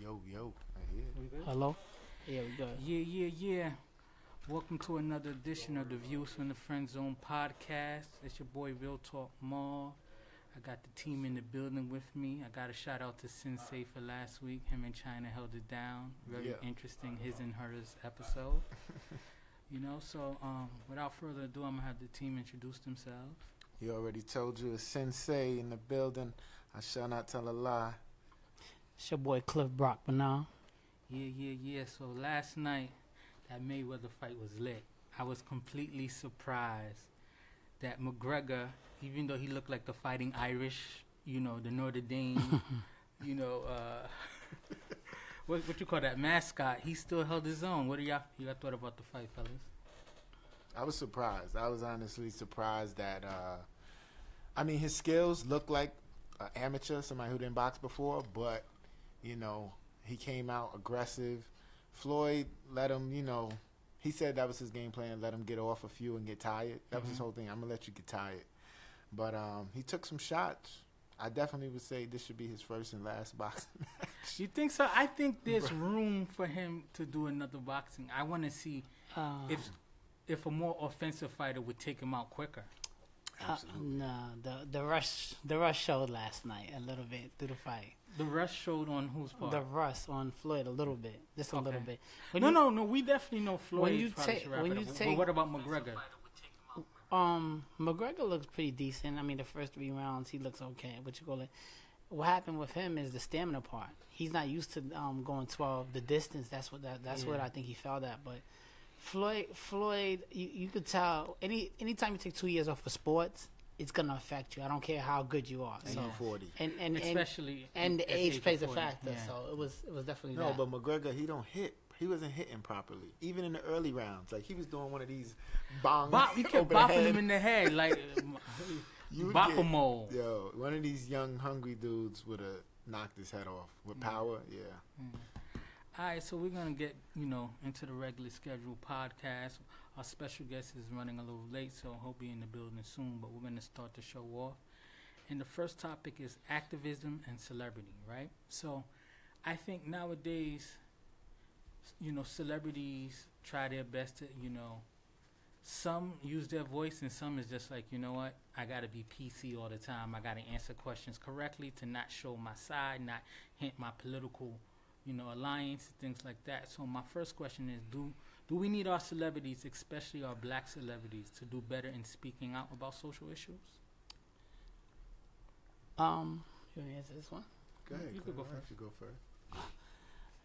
Yo, yo. I hear. We good? Hello? Yeah, we good. Yeah, yeah, yeah. Welcome to another edition of the Views from the Friend Zone podcast. It's your boy Real Talk Mall. I got the team in the building with me. I got a shout out to Sensei for last week. Him and China held it down. Very Yeah. interesting his and hers episode. you know, so um, without further ado, I'm gonna have the team introduce themselves. He already told you a sensei in the building. I shall not tell a lie. It's your boy Cliff Brockman now. Yeah, yeah, yeah. So last night, that Mayweather fight was lit. I was completely surprised that McGregor, even though he looked like the fighting Irish, you know, the Notre Dame, you know, uh, what what you call that mascot, he still held his own. What do y'all y'all thought about the fight, fellas? I was surprised. I was honestly surprised that. Uh, I mean, his skills look like an amateur, somebody who didn't box before, but you know, he came out aggressive. Floyd let him, you know, he said that was his game plan. Let him get off a few and get tired. That was his Mhm. whole thing. I'm gonna let you get tired. But um, he took some shots. I definitely would say this should be his first and last boxing. match. You think so? I think there's room for him to do another boxing. I want to see Uh, if if a more offensive fighter would take him out quicker. uh, nah, the the rush the rush showed last night a little bit through the fight. The rust showed on whose part? The rush on Floyd a little bit, just a little bit. When no, you- no, no. We definitely know Floyd. When you take- when you take- what about McGregor? Um, McGregor looks pretty decent. I mean, the first three rounds he looks okay. What you call it? What happened with him is the stamina part. He's not used to um going twelve. The distance. That's what that. That's what I think he fell at. But Floyd, Floyd, you, you could tell any anytime you take two years off of sports, it's gonna affect you. I don't care how good you are. and So you 40. and and and, Especially and at the age of plays a factor. Yeah. So it was it was definitely No, that. but McGregor, he don't hit. He wasn't hitting properly, even in the early rounds. Like he was doing one of these bong. Bop, he kept bopping him in the head like You bop get- him all. Yo, one of these young hungry dudes would have knocked his head off with Mm. power. Yeah. All right, so we're gonna get you know into the regular scheduled podcast. Our special guest is running a little late, so he'll be in the building soon. But we're gonna start the show off. And the first topic is activism and celebrity, right? So, I think nowadays, you know, celebrities try their best to, you know, some use their voice and some is just like, you know what, I gotta be PC all the time. I gotta answer questions correctly to not show my side, not hint my political, you know, alliance, things like that. So my first question is, do do we need our celebrities, especially our black celebrities, to do better in speaking out about social issues? um, you want to answer this one? Go ahead. You could go Why don't first. You go first.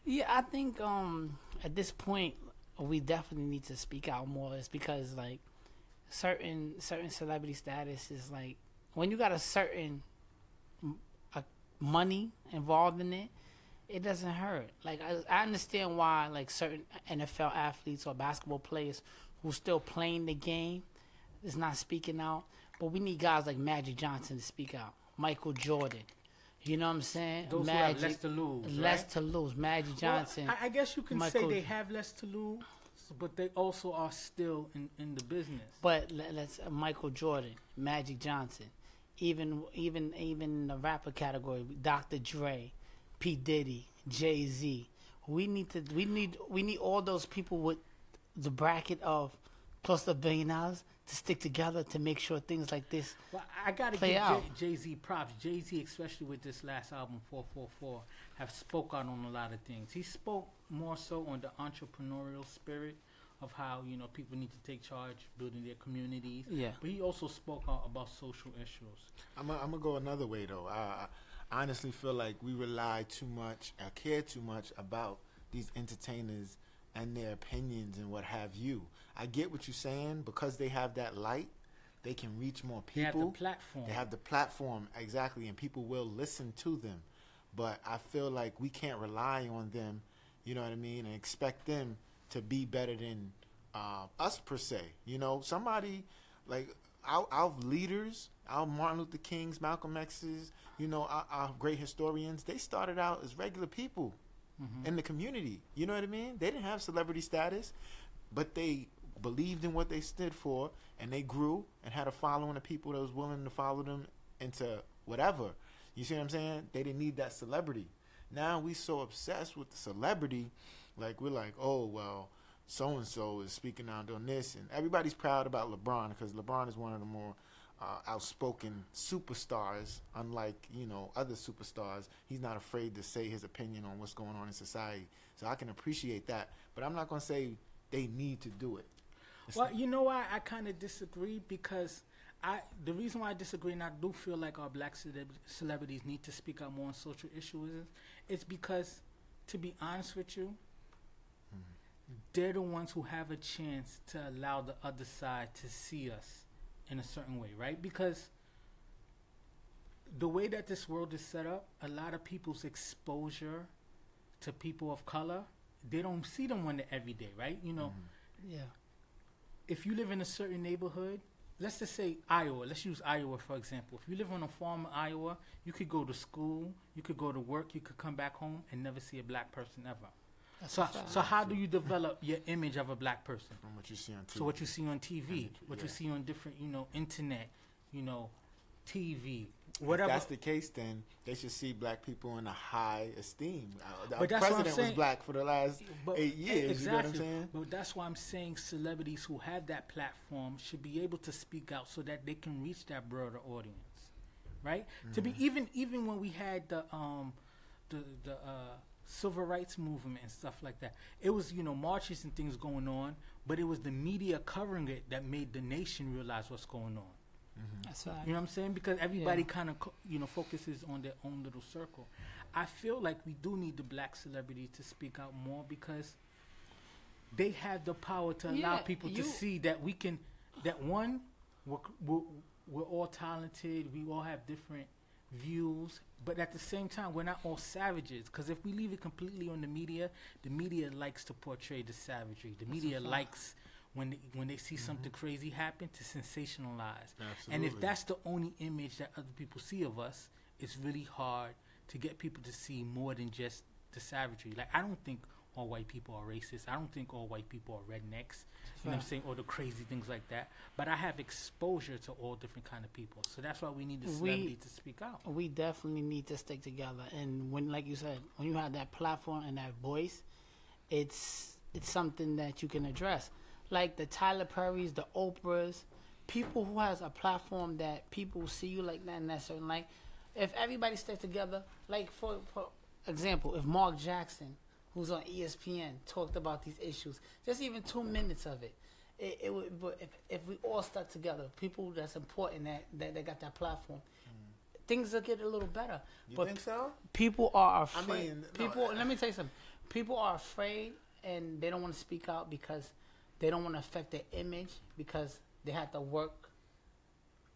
Yeah, I think um at this point we definitely need to speak out more. It's because like certain certain celebrity status is like when you got a certain m- a money involved in it, it doesn't hurt. Like I, I understand why like certain NFL athletes or basketball players who still playing the game is not speaking out, but we need guys like Magic Johnson to speak out. Michael Jordan. You know what I'm saying? Those Magic, who have less to lose, less right? to lose. Magic Well, Johnson. I, I guess you can Michael- say they have less to lose, but they also are still in, in the business. but let, let's uh, Michael Jordan, Magic Johnson, even even even in the rapper category, Dr. Dre, P Diddy, Jay Z. We need to we need we need all those people with the bracket of plus to a billion dollars to stick together to make sure things like this. Well, I gotta Play give. Jay Z props. Jay Z, especially with this last album, 444, have spoke out on a lot of things. He spoke more so on the entrepreneurial spirit of how you know people need to take charge, building their communities. Yeah. But he also spoke out about social issues. I'm gonna I'm go another way though. I, I honestly feel like we rely too much, I care too much about these entertainers and their opinions and what have you. I get what you're saying because they have that light, they can reach more people. They have the platform. They have the platform exactly, and people will listen to them. But I feel like we can't rely on them, you know what I mean, and expect them to be better than uh, us per se. You know, somebody like our, our leaders, our Martin Luther Kings, Malcolm X's, you know, our, our great historians. They started out as regular people Mhm. in the community. You know what I mean? They didn't have celebrity status, but they believed in what they stood for, and they grew and had a following of people that was willing to follow them into whatever. You see what I'm saying? They didn't need that celebrity. now we so obsessed with the celebrity, like we're like, oh well, so and so is speaking out on this, and everybody's proud about LeBron because LeBron is one of the more uh, outspoken superstars. Unlike you know other superstars, he's not afraid to say his opinion on what's going on in society. So I can appreciate that, but I'm not gonna say they need to do it. It's Well, you know why I kind of disagree because I the reason why I disagree and I do feel like our black celeb- celebrities need to speak out more on social issues is it's because to be honest with you, they're the ones who have a chance to allow the other side to see us in a certain way, right? Because the way that this world is set up, a lot of people's exposure to people of color, they don't see them on the everyday, right? You know, mm-hmm. Yeah. if you live in a certain neighborhood, let's just say Iowa, let's use Iowa for example. If you live on a farm in Iowa, you could go to school, you could go to work, you could come back home and never see a black person ever. That's So, so how do you develop your image of a black person? from what you see on TV. So what you see on TV, Image, what you see on different, you know, internet, you know, TV, If whatever. that's the case, then they should see black people in a high esteem. Uh, the But that's what I'm president was black for the last But- eight years. Exactly. You know what I'm saying? But that's why I'm saying celebrities who have that platform should be able to speak out so that they can reach that broader audience, right? To Mm-hmm. be even even when we had the um the the uh, civil rights movement and stuff like that, it was you know marches and things going on, but it was the media covering it that made the nation realize what's going on. Mm-hmm. That's right. You know what I'm saying? Because everybody Yeah. kind of you know focuses on their own little circle. I feel like we do need the black celebrity to speak out more because they have the power to allow Yeah, people to see that we can. That one, we're, we're we're all talented. We all have different views, but at the same time, we're not all savages. Because if we leave it completely on the media, the media likes to portray the savagery. The media likes when they, when they see something crazy happen to sensationalize. And if that's the only image that other people see of us, it's really hard to get people to see more than just the savagery. Like I don't think all white people are racist. I don't think all white people are rednecks. You know what I'm saying? All the crazy things like that. But I have exposure to all different kind of people. So that's why we need the We- celebrity to speak out. we definitely need to stick together. And when, like you said, when you have that platform and that voice, it's it's something that you can address. Like the Tyler Perrys, the Oprahs, people who has a platform that people see you like that and that certain light. If everybody sticks together, like for, for example, if Mark Jackson, who's on ESPN, talked about these issues, just even two minutes of it, it, it would. But if, if we all stuck together, people that's important that that, that got that platform, mm. things will get a little better. You but think so? people are afraid. I mean, people. Let me tell you something. People are afraid and they don't want to speak out because they don't want to affect their image because they have to work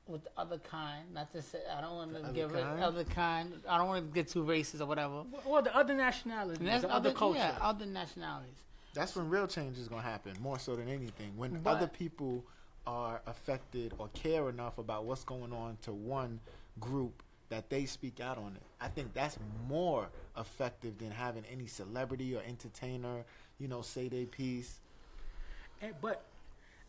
with the other kind. Not to say I don't want to other give it kind? other kind. I don't want to get too racist or whatever. Well, the other nationalities, And that's the other, cultures. yeah, other nationalities. That's when real change is going to happen, more so than anything. When But- other people are affected or care enough about what's going on to one group that they speak out on it. I think that's more effective than having any celebrity or entertainer, you know, say their piece. And, but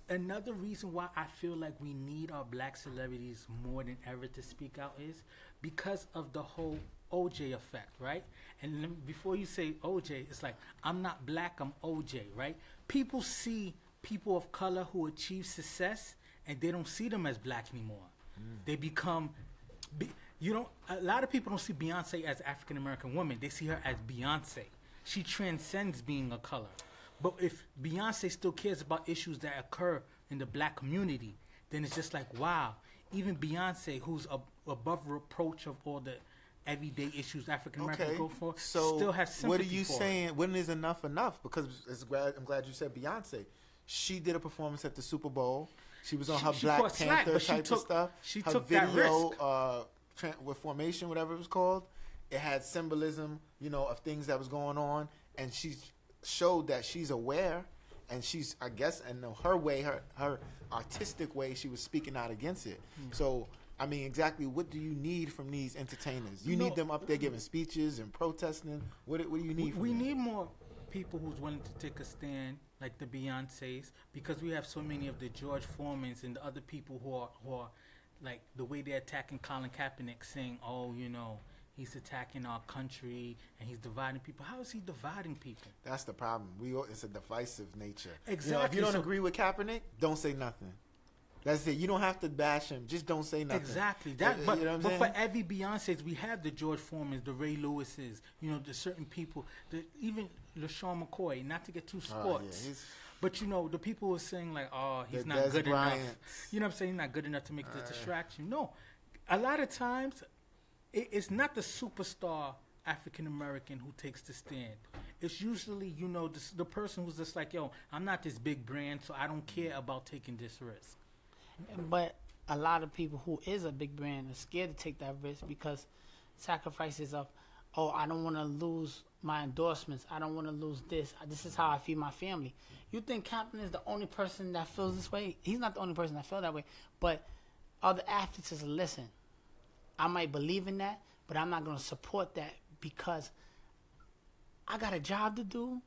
another reason why I feel like we need our black celebrities more than ever to speak out is because of the whole OJ effect, right? And before you say OJ, it's like I'm not black, I'm OJ, right? People see people of color who achieve success, and they don't see them as black anymore. Mm. They become. Be, you don't. A lot of people don't see Beyonce as African American woman. They see her as Beyonce. She transcends being a color. But if Beyonce still cares about issues that occur in the black community, then it's just like wow. Even Beyonce, who's ab- above reproach of all the everyday issues African Americans Okay, go for, so still has what are you for it. saying? When is enough enough? Because glad, I'm glad you said Beyonce. She did a performance at the Super Bowl. She was on She- her she Black slack, Panther she type took- of stuff. she her took that video risk. uh, with formation, whatever it was called. It had symbolism, you know, of things that was going on, and she showed that she's aware, and she's, I guess, in her way, her her artistic way, she was speaking out against it. Hmm. So. I mean, exactly. What do you need from these entertainers? You No. need them up there giving speeches and protesting. What, do- what do you We, need? From we them? need more people who's willing to take a stand, like the Beyonces, because we have so many of the George Foremans and the other people who are who are like the way they're attacking Colin Kaepernick, saying, "Oh, you know, he's attacking our country and he's dividing people. How is he dividing people? That's the problem. We all- it's a divisive nature. You know, if you don't so- agree with Kaepernick, don't say nothing. That's it. You don't have to bash him. Just don't say nothing. Exactly. That, Uh, but, you know but for every Beyonce's, we have the George Foremans, the Ray Lewis's. you know, the certain people, the, even LeSean McCoy, not to get too Oh, sports. yeah, but, you know, the people were saying, like, oh, he's not Des good enough. You know what I'm saying? He's not good enough to make the distraction. No. A lot of times, it, it's not the superstar African American who takes the stand. It's usually, you know, the, the person who's just like, yo, I'm not this big brand, so I don't care about taking this risk. But a lot of people who is a big brand are scared to take that risk because sacrifices of, oh, I don't want to lose my endorsements. I don't want to lose this. This is how I feed my family. You think Captain is the only person that feels this way? He's not the only person that feel that way. But other athletes is listen. I might believe in that, but I'm not going to support that because I got a job to do,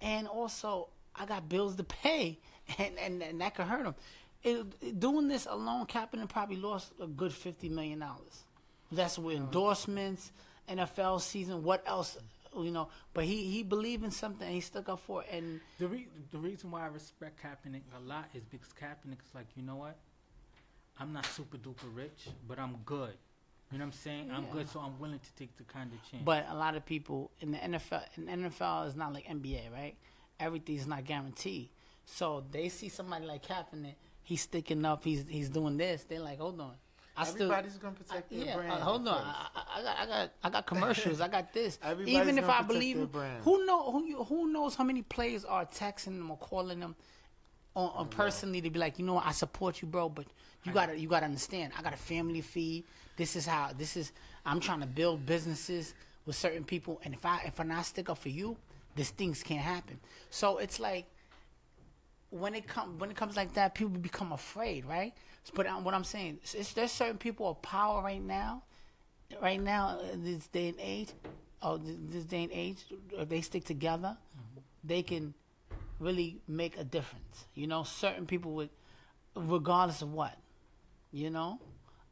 and also I got bills to pay, and and, and that could hurt him. It, doing this alone, Kaepernick probably lost a good fifty million dollars. That's with mm-hmm. endorsements, NFL season. What else, you know? But he he believed in something, and he stuck up for it. And The re- the reason why I respect Kaepernick a lot is because Kaepernick is like, you know what? I'm not super duper rich, but I'm good. You know what I'm saying? I'm Yeah. good, so I'm willing to take the kind of chance. But a lot of people in the NFL, in the NFL is not like NBA, right? Everything's not guaranteed. So they see somebody like Kaepernick, he's sticking up, he's he's doing this. They're like, hold on, I still. Everybody's gonna I, protect their yeah, brand. uh, hold on. first. I, I, I got, I got, I got commercials. I got this. Everybody's Even if gonna I protect believe their him, brand. who know who you, who knows how many players are texting them or calling them on, on personally to be like, you know, what, I support you, bro, but you gotta you gotta understand, I got a family feed. This is how this is. I'm trying to build businesses with certain people, and if I if I not stick up for you, these things can't happen. So it's like when it comes when it comes like that, people become afraid, right? But what I'm saying is, there's certain people of power right now, right now, this day and age, oh, or this day and age, if they stick together, they can really make a difference. You know, certain people would, regardless of what, you know,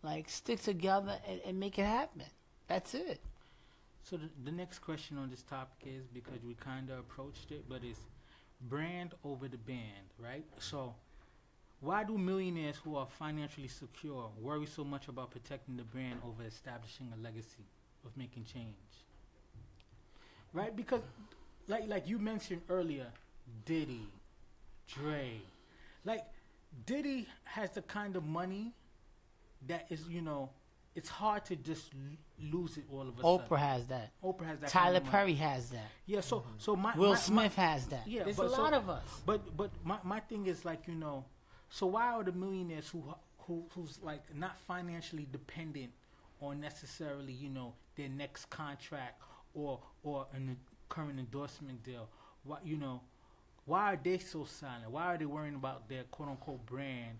like stick together and, and make it happen. That's it. So the, the next question on this topic is because we kind of approached it, but it's brand over the band, right? So why do millionaires who are financially secure worry so much about protecting the brand over establishing a legacy of making change? Right? Because like like you mentioned earlier, Diddy, Dre, like Diddy has the kind of money that is, you know, it's hard to just lose it all of a Oprah sudden. has that. Oprah has that. Tyler kind of. Perry has that. Yeah, so mm-hmm. so my Will my- my- Smith has that. yeah, There's but a so- lot of us. But but my my thing is like you know, so why are the millionaires who who who's like not financially dependent on necessarily you know their next contract or or a current endorsement deal? Why you know, why are they so silent? Why are they worrying about their quote unquote brand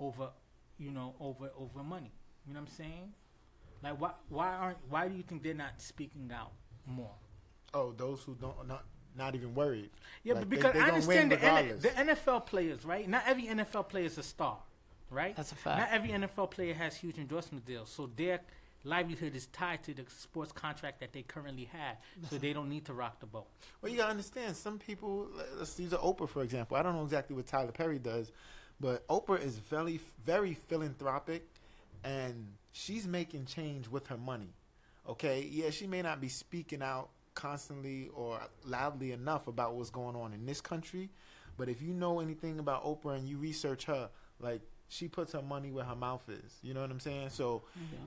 over you know over over money? You know what I'm saying? Like why why aren't why do you think they're not speaking out more? Oh, those who don't not not even worried. Yeah, Like, but because they I understand the, N- the NFL players, right? Not every NFL player is a star, right? That's a fact. Not every NFL player has huge endorsement deals, so their livelihood is tied to the sports contract that they currently have, so they don't need to rock the boat. Well, you gotta understand. Some people. Let's use Oprah for example. I don't know exactly what Tyler Perry does, but Oprah is very, very philanthropic, and she's making change with her money. Okay, yeah, she may not be speaking out constantly or loudly enough about what's going on in this country, but if you know anything about Oprah and you research her, like she puts her money where her mouth is. You know what I'm saying? So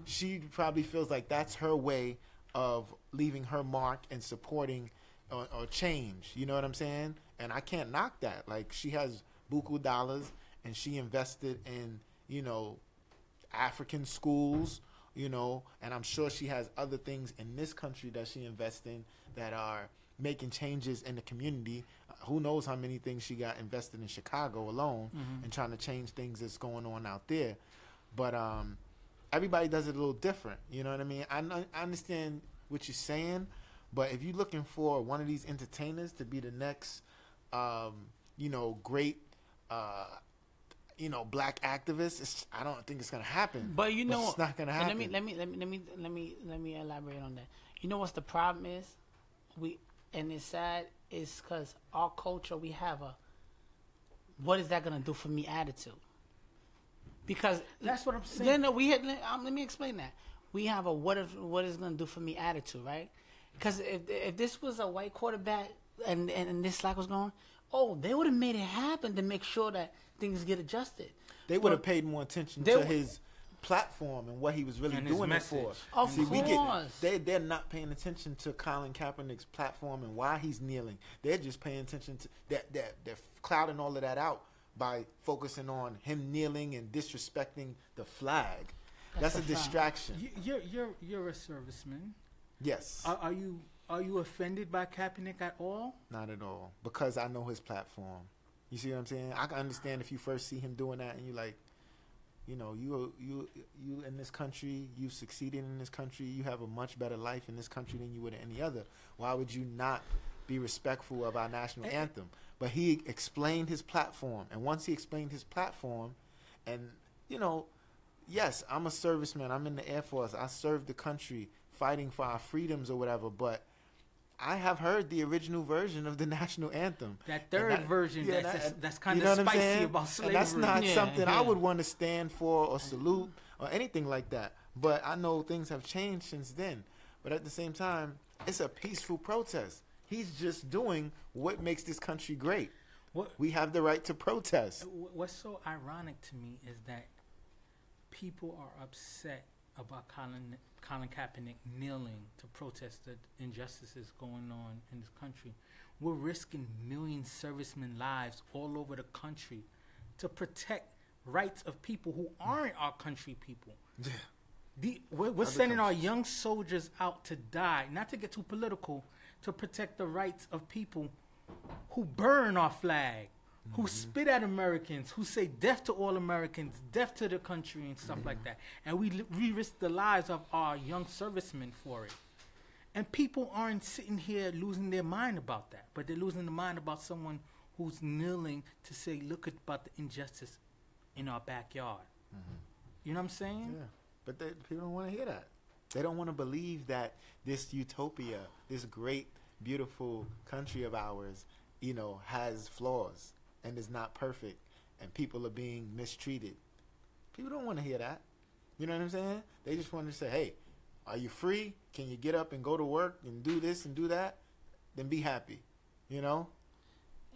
she probably feels like that's her way of leaving her mark and supporting or, or change. You know what I'm saying? And I can't knock that. Like she has buku dollars and she invested in you know African schools. You know, and I'm sure she has other things in this country that she invests in that are making changes in the community. Uh, who knows how many things she got invested in Chicago alone and trying to change things that's going on out there. But um, everybody does it a little different. You know what I mean? I, I understand what you're saying, but if you're looking for one of these entertainers to be the next, um, you know, great, uh, you know, black activists. It's, I don't think it's gonna happen. But you know, it's not gonna happen. Let me let me let me let me let me let me elaborate on that. You know what's the problem is? We and it's sad is because our culture we have a what is that gonna do for me attitude? Because That's what I'm saying. Then uh, we had, um, let me explain that. We have a what if what is gonna do for me attitude, right? Because if if this was a white quarterback and and, and this slack was going, oh, they would have made it happen to make sure that things get adjusted. they would have paid more attention to w- his platform and what he was really doing it for. message. Of See, we get course. they they're not paying attention to Colin Kaepernick's platform and why he's kneeling. They're just paying attention to that that they're clouding all of that out by focusing on him kneeling and disrespecting the flag. That's, That's a a distraction. You, you're you're you're a serviceman. yes. Are, are you are you offended by Kaepernick at all? Not at all. Because I know his platform. You see what I'm saying? I can understand if you first see him doing that and you like, you know, you you you in this country, you've succeeded in this country, you have a much better life in this country than you would in any other. Why would you not be respectful of our national anthem? But he explained his platform, and once he explained his platform, and you know, yes, I'm a serviceman. I'm in the Air Force. I served the country fighting for our freedoms or whatever. But I have heard the original version of the national anthem. That third version yeah, that's, that- that's kind you of know what I'm spicy saying? about And slavery. that's not Yeah, something I would want to stand for or salute or anything like that. But I know things have changed since then. But at the same time, it's a peaceful protest. He's just doing what makes this country great. What, We have the right to protest. Uh, what's so ironic to me is that people are upset about Colin Colin Kaepernick kneeling to protest the injustices going on in this country. We're risking million servicemen lives all over the country to protect rights of people who aren't our country people. The, we're we're sending our young soldiers out to die, not to get too political, to protect the rights of people who burn our flag, who mm-hmm. spit at Americans, who say death to all Americans, death to the country, and stuff like mm-hmm. that. And we, li- we risk the lives of our young servicemen for it. And people aren't sitting here losing their mind about that, but they're losing their mind about someone who's kneeling to say, look at about the injustice in our backyard. Mm-hmm. You know what I'm saying? Yeah, but they, people don't want to hear that. They don't want to believe that this utopia, this great, beautiful country of ours, you know, has flaws and is not perfect, and people are being mistreated. People don't want to hear that. You know what I'm saying? They just want to say, "Hey, are you free? Can you get up and go to work and do this and do that? Then be happy." You know?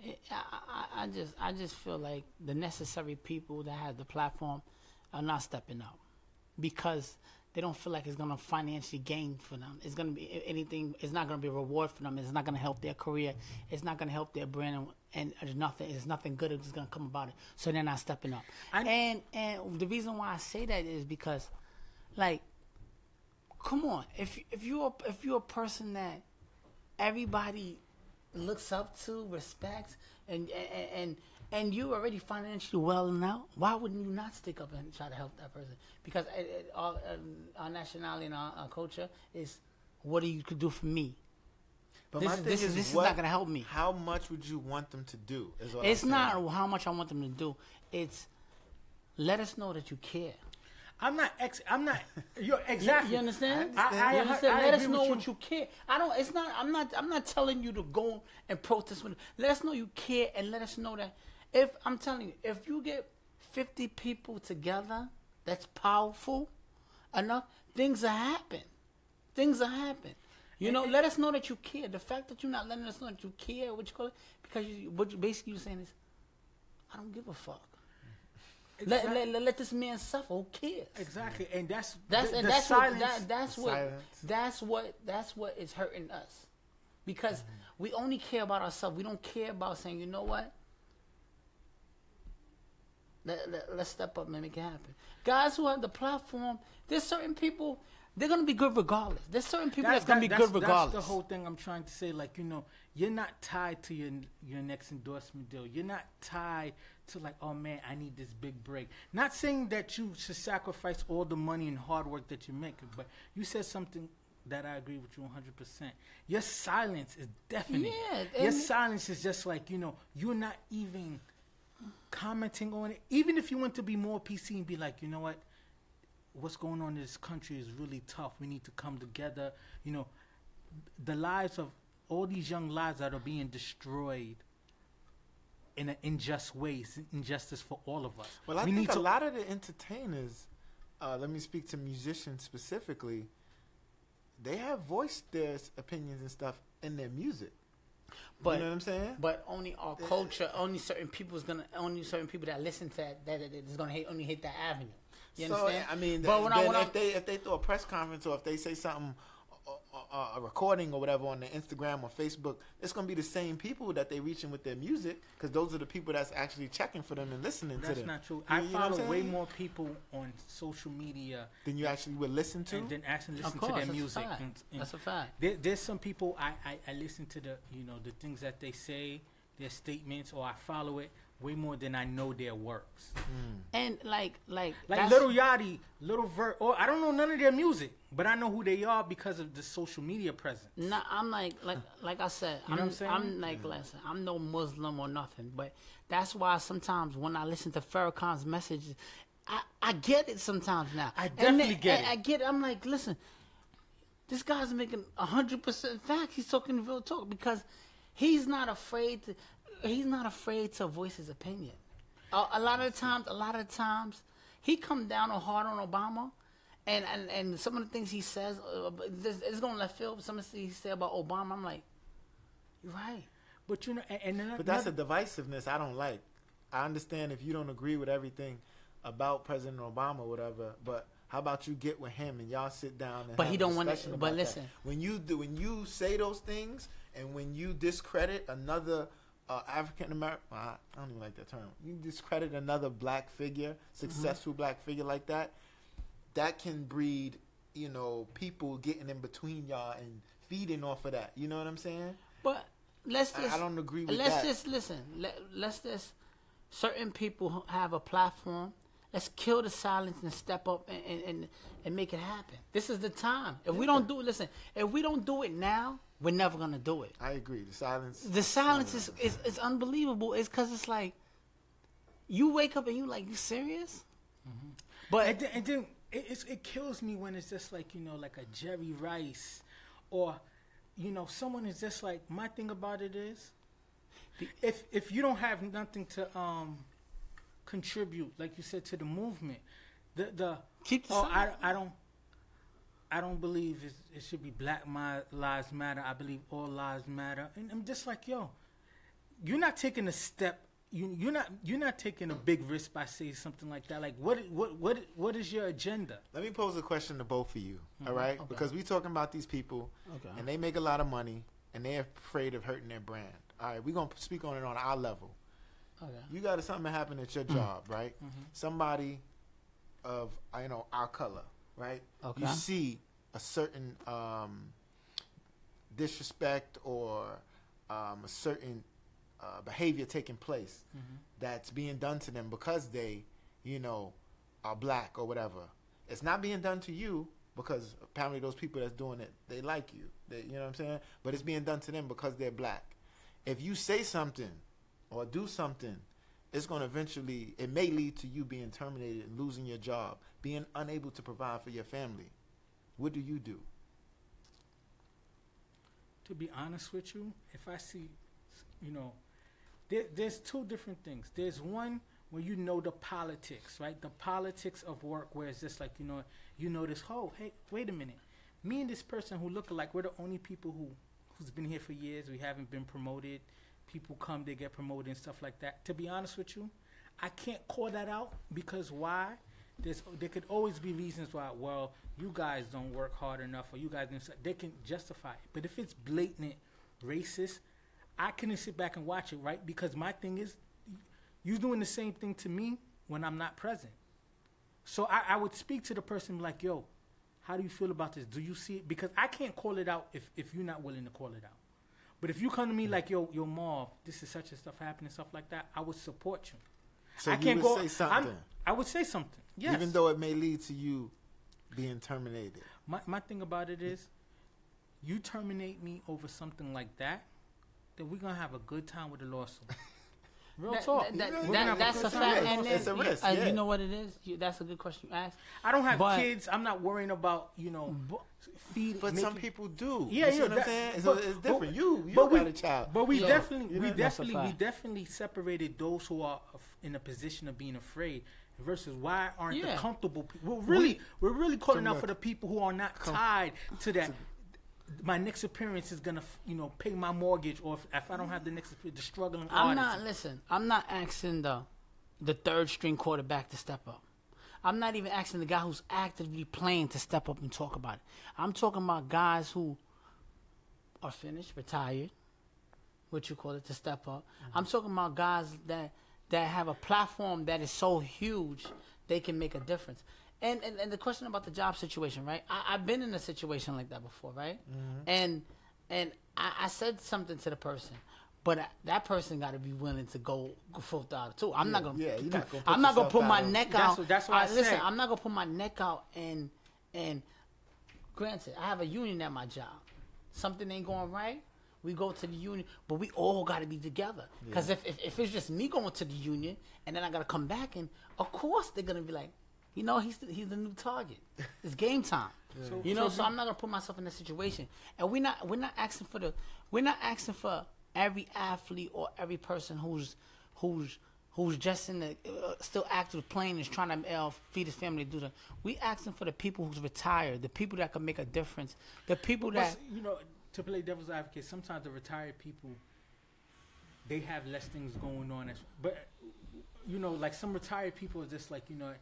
Eh, I, I, I just I just feel like the necessary people that have the platform are not stepping up because they don't feel like it's gonna financially gain for them. It's gonna be anything. It's not gonna be a reward for them. It's not gonna help their career. It's not gonna help their brand, and, and there's nothing. There's nothing good that's gonna come about it. So they're not stepping up. I- and and the reason why I say that is because, like, come on, if if you're if you're a person that everybody looks up to, respects, and and and, and you already financially well enough, why wouldn't you not stick up and try to help that person? Because it, it, our, um, our nationality and our, our culture is, what do you could do for me? But This my is- thing this is- is, this is not gonna help me. How much would you want them to do? Is what It's not how much I want them to do. It's let us know that you care. I'm not ex. I'm not. You're exactly. You understand? I- I- You understand? I Let us know with what you. you care. I don't. It's not. I'm not. I'm not telling you to go and protest with. Let us know you care, and let us know that if I'm telling you, if you get 50 people together, that's powerful enough. Things will happen. Things will happen. You know, let us know that you care. The fact that you're not letting us know that you care, what you call it, because you, what you basically you're saying is, I don't give a fuck. Let, let, let, let this man suffer. Who cares? Exactly, and that's That's the, and the that's silence. what that, that's what Silence. that's what that's what is hurting us, because mm-hmm. we only care about ourselves. We don't care about saying, you know what? Let, let, let's step up and make it happen. Guys who have the platform, there's certain people they're gonna be good regardless. There's certain people that's, gonna be that's- good regardless. That's the whole thing I'm trying to say. Like you know, you're not tied to your your next endorsement deal. You're not tied to like, oh man, I need this big break. Not saying that you should sacrifice all the money and hard work that you make, but you said something that I agree with you 100. percent Your silence is deafening. Yeah, your silence is just like you know, you're not even commenting on it, even if you want to be more PC and be like, you know what, what's going on in this country is really tough. We need to come together. You know, the lives of all these young lives that are being destroyed in an unjust ways, injustice for all of us. Well, I we think need a lot of the entertainers, uh, let me speak to musicians specifically, they have voiced their opinions and stuff in their music. But you know what I'm saying? But only our culture, only certain people's gonna, only certain people that listen to that, that, that is gonna hate, only hit that avenue. You so understand? I mean, but when I, when I, if they if they throw a press conference or if they say something, uh, a recording or whatever on their Instagram or Facebook, it's gonna be the same people that they reaching with their music because those are the people that's actually checking for them and listening to them. That's not true. You- I you know what I'm follow way more people on social media than you actually would listen to. and then actually of listen course, to their that's music. a. And, and that's a fact. there, there's some people I, I, I listen to the you know the things that they say, their statements, or I follow it way more than I know their works. Mm. And like, like, Like Little Yachty, Little Vert, or I don't know none of their music, but I know who they are because of the social media presence. No, I'm like, like, like I said, You I'm, what I'm saying? I'm like, listen, I'm no Muslim or nothing, but that's why sometimes when I listen to Farrakhan's messages, I, I get it sometimes now. I definitely then- get it. I get. it. I'm like, listen, this guy's making hundred percent fact. He's talking real talk because he's not afraid to. He's not afraid to voice his opinion. A, a lot of the times, a lot of the times, he come down hard on Obama, and and, and some of the things he says, uh, this- it's going to left field. Some of the things he said about Obama, I'm like, you're right. But you know, and, and then But that's a divisiveness I don't like. I understand if you don't agree with everything about President Obama or whatever, but how about you get with him and y'all sit down and But have he don't wanna- discussion but about that. listen. when you do when you say those things and when you discredit another uh, African American, I don't even like that term. You discredit another black figure, successful Mm-hmm. black figure like that. That can breed, you know, people getting in between y'all and feeding off of that. You know what I'm saying? But let's just I don't agree with that let's that. just listen. Let, let's just certain people have a platform. Let's kill the silence and step up and, and, and, and make it happen. This is the time. If we don't do it, listen. If we don't do it now, we're never gonna do it. I agree. The silence. The silence is is, is unbelievable. It's because it's like you wake up and you like you serious. But and then, and then it, it's, it kills me when it's just like you know, like a Jerry Rice, or you know, someone is just like. My thing about it is, if if you don't have nothing to um contribute, like you said, to the movement, the the Keep the oh, I. I don't. I don't believe it should be Black Lives Matter. I believe all lives matter, and I'm just like, yo, you're not taking a step. You, you're not. You're not taking a big risk by saying something like that. Like, what? What? What? What is your agenda? Let me pose a question to both of you, mm-hmm. all right? Because we're talking about these people, Okay. and they make a lot of money, and they're afraid of hurting their brand. All right, we're gonna speak on it on our level. okay. You got something happen at your mm-hmm. job, right? Mm-hmm. Somebody of you know our color, right? Okay. You see a certain um, disrespect or um, a certain uh, behavior taking place that's being done to them because they, you know, are black or whatever. It's not being done to you because apparently those people that's doing it they like you. They, you know what I'm saying? But it's being done to them because they're black. If you say something or do something, it's going to eventually it may lead to you being terminated and losing your job, being unable to provide for your family. What do you do? To be honest with you, if I see, you know, there, there's two different things. There's one where you know the politics, right? The politics of work, where it's just like you know, you know this. Oh, hey, wait a minute. Me and this person who look alike, we're the only people who who's been here for years. We haven't been promoted. People come, they get promoted and stuff like that. To be honest with you, I can't call that out because why? There's there could always be reasons why. Well, you guys don't work hard enough, or you guys didn't. They can justify it. But if it's blatant racist, I couldn't sit back and watch it, right? Because my thing is, you're doing the same thing to me when I'm not present. So I, I would speak to the person like, yo, how do you feel about this? Do you see it? Because I can't call it out if, if you're not willing to call it out. But if you come to me hmm. like, yo, yo, Marv, this is such and stuff happening, stuff like that, I would support you. So I can't would go. say something, I'm, I would say something. Yes. even though it may lead to you being terminated. My my thing about it is, you terminate me over something like that, then we're gonna have a good time with the lawsuit. Real That- talk. that- that- that- that's a fact. time. And It's a risk, uh, yeah. You know what it is? You, that's a good question you asked. I don't have But- kids. I'm not worrying about you know feed. But some people do. Yeah, you see yeah, what I'm saying? but- it's, it's but- different. you, you but got we- a child. But we Yeah. definitely, You we know, that's definitely, we definitely separated those who are in a position of being afraid versus why aren't Yeah. the comfortable people? We're really, we, are really calling out for the people who are not tied to that. My next appearance is gonna, you know, pay my mortgage, or if, if I don't have the next, the struggling I'm artist. not listen. I'm not asking the the third string quarterback to step up. I'm not even asking the guy who's actively playing to step up and talk about it. I'm talking about guys who are finished, retired, what you call it, to step up. Mm-hmm. I'm talking about guys that that have a platform that is so huge they can make a difference. And and, and the question about the job situation, right? I, I've been in a situation like that before, right? Mm-hmm. And and I, I said something to the person. But I- that person got to be willing to go, go full throttle too. I'm not gonna. yeah, you're not gonna put I'm not gonna put my out. neck That's out. what- that's what I listen. said. I'm not gonna put my neck out and and granted, I have a union at my job. Something ain't going right, we go to the union, but we all got to be together. Because if, if if it's just me going to the union and then I got to come back, and of course they're gonna be like, you know, he's the, he's the new target. It's game time. So- you know, so so I'm not gonna put myself in that situation. And we're not we're not asking for the we're not asking for every athlete or every person who's who's who's just in the uh, still active playing is trying to uh, feed his family do that. We asking for the people who's retired, the people that can make a difference, the people But, that you know, to play devil's advocate, sometimes the retired people they have less things going on. As, but you know, like some retired people are just like you know,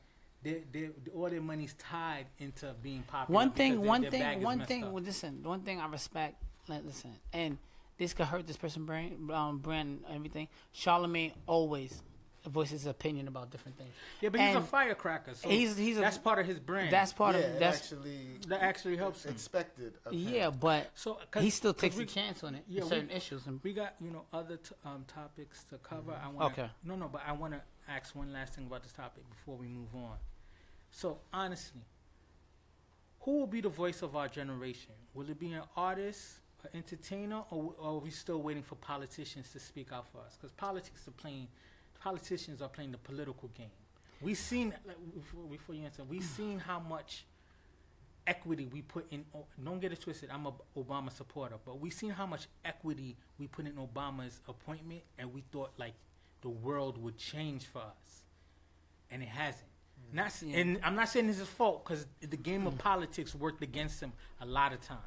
they they all their money's tied into being popular. one thing, their- one thing, one thing. up. Well, listen, one thing I respect. Like, listen, and this could hurt this person, brand, um, brand, and everything. Charlemagne always voices his opinion about different things. Yeah, but he's a firecracker. So he's- he's a- that's part of his brand. That's part yeah, of that's actually that actually helps him. expected. Of him. yeah, but So 'cause- he still 'cause takes we- a chance on it. yeah, in we- certain issues. And, We got you know other t- um, topics to cover. I want Okay. No, no, but I want to ask one last thing about this topic before we move on. So honestly, who will be the voice of our generation? Will it be an artist, an entertainer, or, or are we still waiting for politicians to speak out for us? Because politics are playing, politicians are playing the political game. We've seen like, before, before you answer, we've seen how much equity we put in. Don't get it twisted. I'm a Obama supporter, but we've seen how much equity we put in Obama's appointment, and we thought like the world would change for us, and it hasn't. Not, Yeah. and I'm not saying this is fault because the game of politics worked against him a lot of times.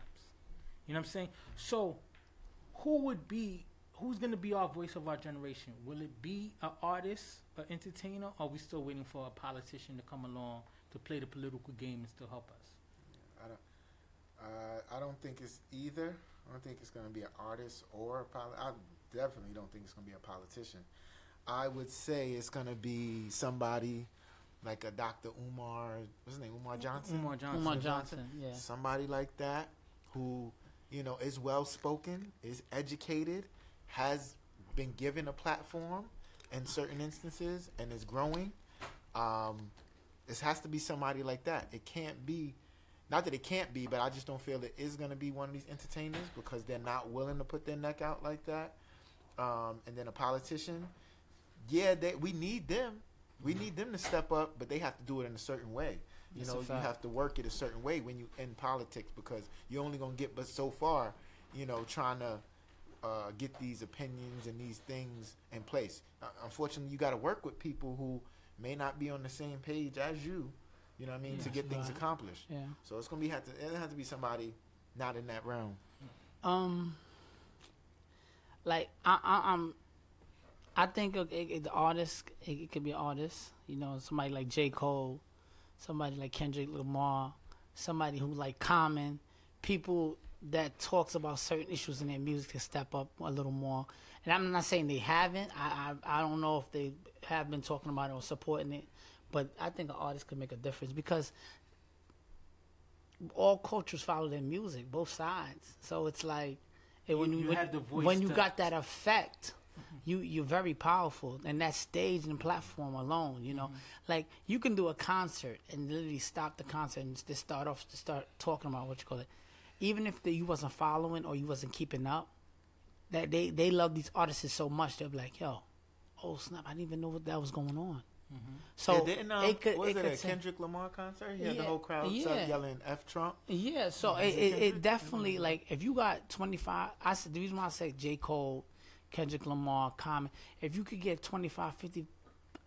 You know what I'm saying? So, who would be? Who's going to be our voice of our generation? Will it be an artist, an entertainer, or are we still waiting for a politician to come along to play the political game and still help us? I don't. Uh, I don't think it's either. I don't think it's going to be an artist or a poli- I definitely don't think it's going to be a politician. I would say it's going to be somebody like a Dr. Umar. What's his name? Umar Johnson. Umar Johnson. Umar Johnson. Johnson, yeah. Somebody like that who you know is well spoken, is educated, has been given a platform in certain instances, and is growing. Um, this has to be somebody like that. It can't be. Not that it can't be, but I just don't feel it is going to be one of these entertainers because they're not willing to put their neck out like that. Um, and then a politician, yeah, they, we need them. We need them to step up, but they have to do it in a certain way. You That's know, you have to work it a certain way when you in politics because you're only gonna get but so far. You know, trying to uh, get these opinions and these things in place. Uh, unfortunately, you got to work with people who may not be on the same page as you. You know what I mean? to get things right. accomplished. Yeah. So it's gonna be have to it has to be somebody not in that realm. Um, like I, I, I'm, I think it, it, the artist it, it could be an artist. You know, somebody like J. Cole, somebody like Kendrick Lamar, somebody who like Common, people that talks about certain issues in their music to step up a little more. And I'm not saying they haven't. I, I, I don't know if they have been talking about it or supporting it, but I think an artist could make a difference because all cultures follow their music, both sides. So it's like it, when You- you, when, the voice when you got that effect, Mm-hmm. you you're very powerful, and that stage and platform alone, you know, mm-hmm. like you can do a concert and literally stop the concert and just start off to start talking about what you call it, even if the, you wasn't following or you wasn't keeping up. That they they love these artists so much, they'll be like, yo, oh snap, I didn't even know what that was going on. Mm-hmm. So yeah, didn't, um, it could, was it it, could a say- Kendrick Lamar concert? He had the whole crowd yeah. yelling "F Trump." Yeah, so it, it, it definitely like if you got twenty five. I said the reason why I say J Cole, Kendrick Lamar, Common. If you could get 25, 50,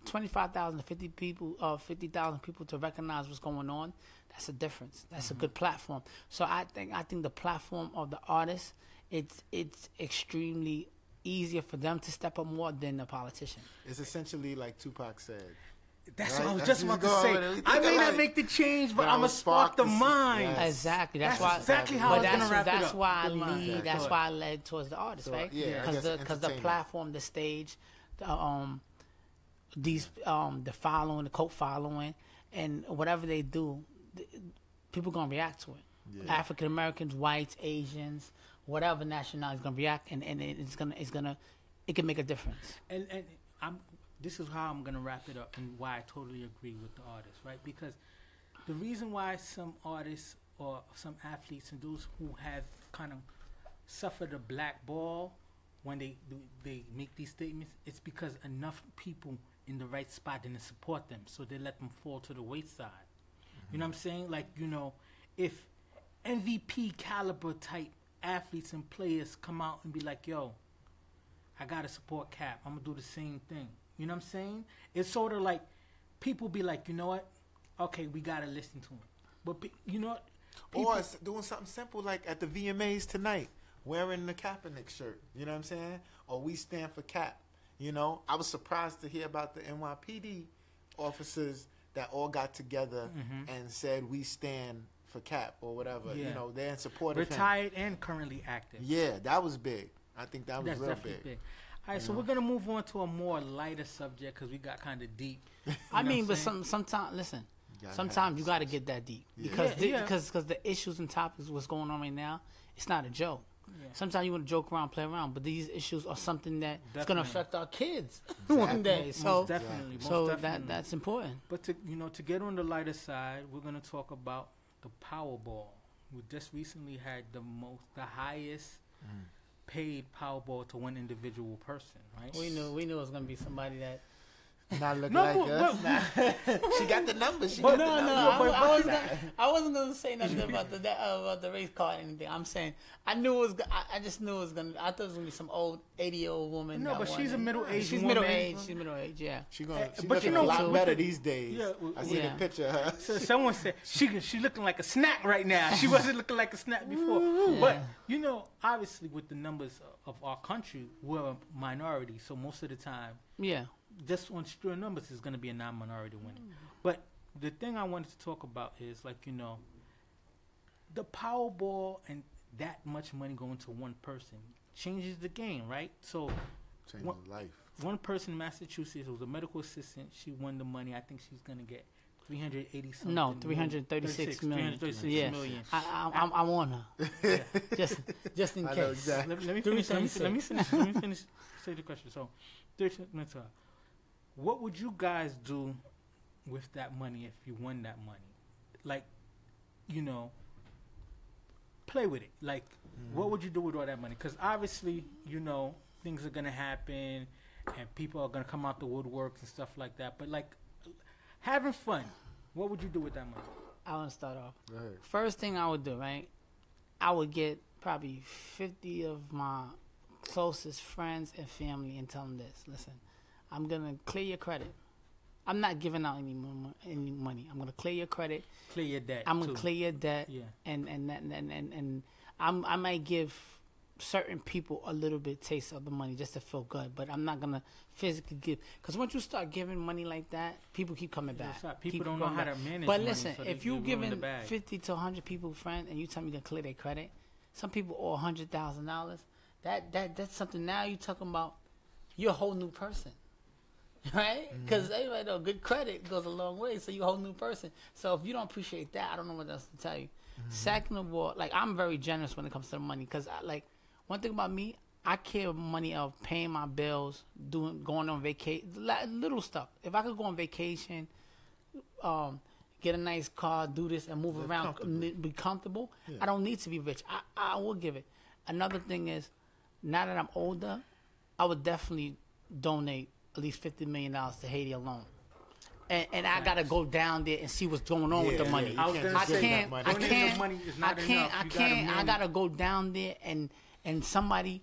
25,000 to 50 people, uh, fifty thousand people to recognize what's going on, that's a difference. That's a good platform. So I think I think the platform of the artist, it's it's extremely easier for them to step up more than the politician. It's essentially like Tupac said. That's Right? what I was just about to say. over there. We I may not make the change, but But I I'm will gonna spark spark the the mind. yes. Exactly. That's, That's why. exactly how I but was that's, gonna it that's up. why I lead. Yeah, That's why I led towards the artist, So, right? yeah, because the because the platform, the stage, the, um, these um the following, the cult following, and whatever they do, th- people gonna react to it. Yeah. African Americans, whites, Asians, whatever nationality is gonna react, and, and it's gonna it's gonna it can make a difference. and and I'm this is how I'm gonna wrap it up and why I totally agree with the artist, right? Because the reason why some artists or some athletes and those who have kind of suffered a black ball when they they make these statements, it's because enough people in the right spot didn't support them, so they let them fall to the wayside. You know what I'm saying? Like you know, if MVP caliber type athletes and players come out and be like, "Yo, I gotta support Cap. I'm gonna do the same thing. You know what I'm saying? It's sort of like people be like, you know what? Okay, we gotta listen to him. But pe- you know what? People, Or doing something simple like at the VMAs tonight, wearing the Kaepernick shirt. You know what I'm saying? Or we stand for Cap. You know, I was surprised to hear about the NYPD officers that all got together and said we stand for Cap or whatever. Mm-hmm. Yeah. You know, they're in support of him. retired and currently active. Yeah, that was big. I think that was That's real big. big. All right, so we're gonna move on to a more lighter subject because we got kind of deep. I mean, but some sometimes listen. gotta Sometimes you got to get that deep Yeah. because Yeah, the, yeah. because because the issues and topics what's going on right now, it's not a joke. Yeah. Sometimes you want to joke around, play around, but these issues are something that it's going to affect our kids one day. Most So definitely, most so definitely. that that's important. But to you know, to get on the lighter side, we're gonna talk about the Powerball. We just recently had the most, the highest Mm. Paid Powerball to one individual person, right? We knew we knew it was to be somebody that. Not looking No, like but- us. but- Nah. she got the numbers. She No, got no, the no. numbers. I, but- I was gonna, I wasn't going to say nothing about the that, uh, about the race car or anything. I'm saying I knew it was. go- I, I just knew it was going. to I thought it was going to be some old 80 year old woman. No, but won she's a middle-aged She's middle aged. She's middle aged. Yeah. She gonna, Eh, she but looking you know, a lot with better the- these days. Yeah, w- I see yeah. the picture of her. So someone said she she looking like a snack right now. She wasn't looking like a snack before. But you know, obviously with the numbers of our country, we're a minority. So most of the time, Yeah. Just on sheer numbers is going to be a non-minority winning. Mm. But the thing I wanted to talk about is like you know, the Powerball and that much money going to one person changes the game, right? So Changing What- life. one person in Massachusetts was a medical assistant. She won the money. I think she's going to get. 380 something. No, million. 336 million. 336 Yeah. million. I, I, I'm, I'm on her. just, just in case. exactly. let, let me finish. Let me, let me finish. let me finish. Say the question. So, 30 minutes. What would you guys do with that money if you won that money? Like, you know, play with it. Like, what mm-hmm. would you do with all that money? Because obviously, you know, things are gonna happen, and people are gonna come out the woodworks and stuff like that. But like, having fun. What would you do with that money? I want to start off. Go ahead. First thing I would do, right? I would get probably 50 of my closest friends and family and tell them this. Listen, I'm going to clear your credit. I'm not giving out any more any money. I'm going to clear your credit. Clear your debt. I'm going too. to clear your debt. Yeah. and and and and, and, and I'm, I might give certain people a little bit taste of the money just to feel good, but I'm not gonna physically give because once you start giving money like that, people keep coming back. people Keep don't know how back. to manage But listen, so if you're giving 50 to 100 people friend and you tell me can clear their credit, some people owe hundred thousand dollars. That that that's something. Now you're talking about you're a whole new person. Right? Mm-hmm. Because everybody know good credit goes a long way, so you're a whole new person. So if you don't appreciate that, I don't know what else to tell you. Mm-hmm. Second of all, like I'm very generous when it comes to the money because I like one thing about me, I care money of paying my bills, doing going on vacation, little stuff. If I could go on vacation, um, get a nice car, do this, and move Live around, comfortably. n- be comfortable. Yeah. I don't need to be rich. I, I will give it. Another thing is, now that I'm older, I would definitely donate at least fifty million dollars to Haiti alone. And, and I gotta go down there and see what's going on with the money. you can't I can't. I can't. I can't. I can't. I gotta go down there and and somebody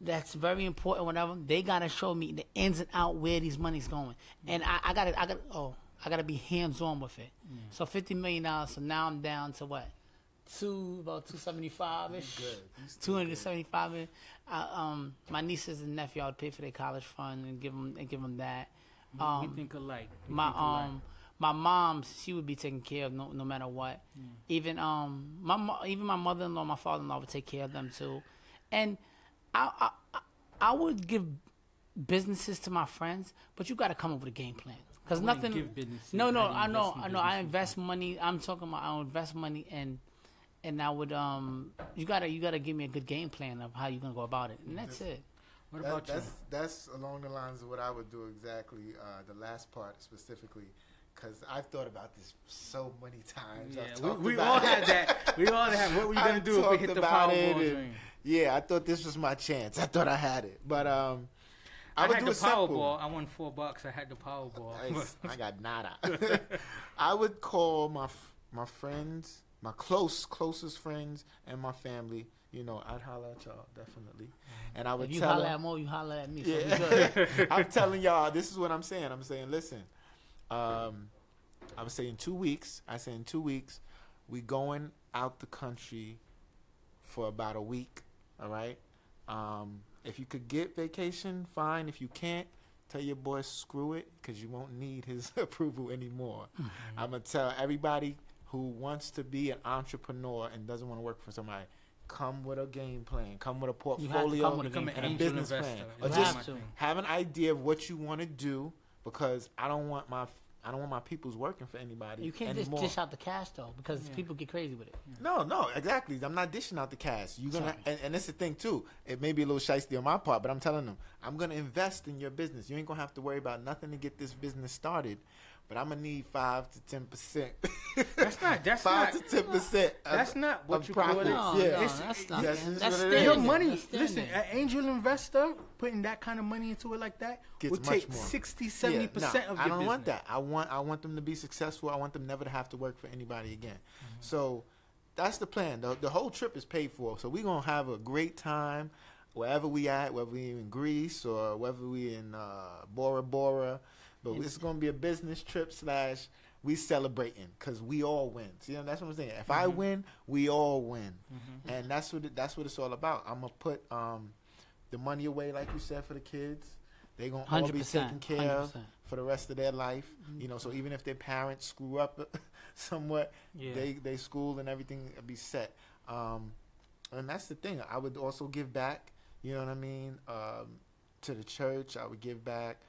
that's very important. Whatever they gotta show me the ins and out where these money's going. And I, I gotta. I gotta. Oh, I gotta be hands on with it. So fifty million dollars. So now I'm down to what? Two about two seventy five ish. Two hundred seventy five. Um, my nieces and nephew, I would pay for their college fund and give them and give them that. Um, we think alike. We my think alike. um my mom she would be taken care of no no matter what. Even um my mo- even my mother in law, my father in law would take care of them too, and I I I- would give businesses to my friends, but you got to come up with a game plan because wouldn't nothing. give no, no, I know, I know. I invest money. I'm talking about I invest money and. And I would um, you gotta you gotta give me a good game plan of how you're gonna go about it, and that's it. What That- about you? that's that's along the lines of what I would do exactly. Uh, the last part specifically, because I've thought about this so many times. I've Yeah, we, we about all it. had that. We all had. What were you gonna I've do if we hit the about Powerball and- dream? Yeah, I thought this was my chance. I thought I had it, but um, I, I, would had do the it simple. Powerball. I won four bucks. I had the Powerball. Nice. I got nada. I would call my f- my friends, my close closest friends, and my family. You know, I'd holler at y'all definitely, and I would If you tell holler them. at Mo, you holler at me. Yeah. good. I'm telling y'all, this is what I'm saying. I'm saying, listen. Um, I would say in two weeks. I say in two weeks, we going out the country for about a week. All right. Um, if you could get vacation, fine. If you can't, tell your boy screw it, because you won't need his approval anymore. I'm gonna tell everybody who wants to be an entrepreneur and doesn't want to work for somebody. Come with a game plan. Come with a You have to portfolio come with a Become game an and a business investor. plan. is Or You just have to. have an idea of what you want to do because I don't want my I don't want my people's working for anybody You can't anymore. just dish out the cash though, because Yeah. people get crazy with it. no, no, exactly. I'm not dishing out the cash. You're gonna, and, and that's the thing too. It may be a little shisty on my part, but I'm telling them I'm gonna invest in your business. You ain't gonna have to worry about nothing to get this business started. But I'm gonna need five to ten percent. That's not. That's five not. to ten percent. That's not what of you call it. profits. No, yeah. no, that's not. yes, man. that's what it standard. Your money, That's listen, an angel investor putting that kind of money into it like that Gets will take more. 60, 70 no, percent of your I don't business. want that. I want I want them to be successful. I want them never to have to work for anybody again. Mm-hmm. So that's the plan. The, the whole trip is paid for. So we're gonna have a great time wherever we at, whether we in Greece or whether we in uh, Bora Bora. But it's gonna be a business trip slash we celebrating because we all win. See, that's what I'm saying. If I Mhm. win, we all win, Mhm. and that's what it, that's what it's all about. I'm gonna put um, the money away, like you said, for the kids. They gonna all be taken care Hundred of for the rest of their life. You know, so even if their parents screw up somewhat, Yeah. they they school and everything will be set. Um, and that's the thing. I would also give back. You know what I mean? Um, to the church, I would give back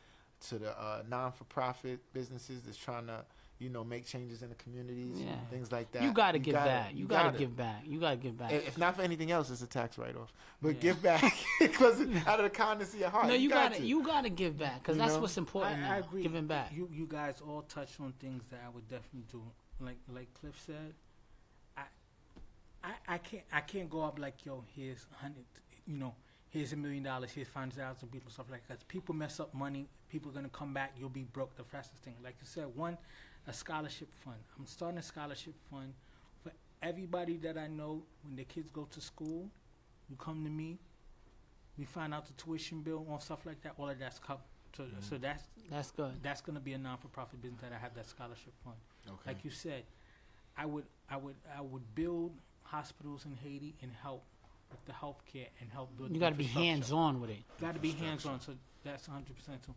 to the uh, non-for-profit businesses that's trying to, you know, make changes in the communities, Yeah. and things like that. You gotta give gotta- back. You, gotta, give back. You gotta give back. If if not for anything else, it's a tax write-off. But Yeah. give back because out of the kindness of your heart. no, you, got gotta to. you gotta give back because that's know? what's important. I, I agree. Giving back. You you guys all touched on things that I would definitely do. Like like Cliff said, I I, I can't I can't go up like yo here's a hundred you know here's a million dollars here's five thousand people stuff like that. People mess up money. People are gonna come back. You'll be broke. The fastest thing. Like you said, one a scholarship fund. I'm starting a scholarship fund for everybody that I know. When their kids go to school, you come to me. We find out the tuition bill on stuff like that. All of that's covered. So, mm-hmm. so that's That's good. that's going to be a non-for-profit business that I have that scholarship fund. Okay. Like you said, I would, I would, I would build hospitals in Haiti and help with the healthcare and help build. You gotta be hands on with it. Got to be hands-on. So that's 100 percent. So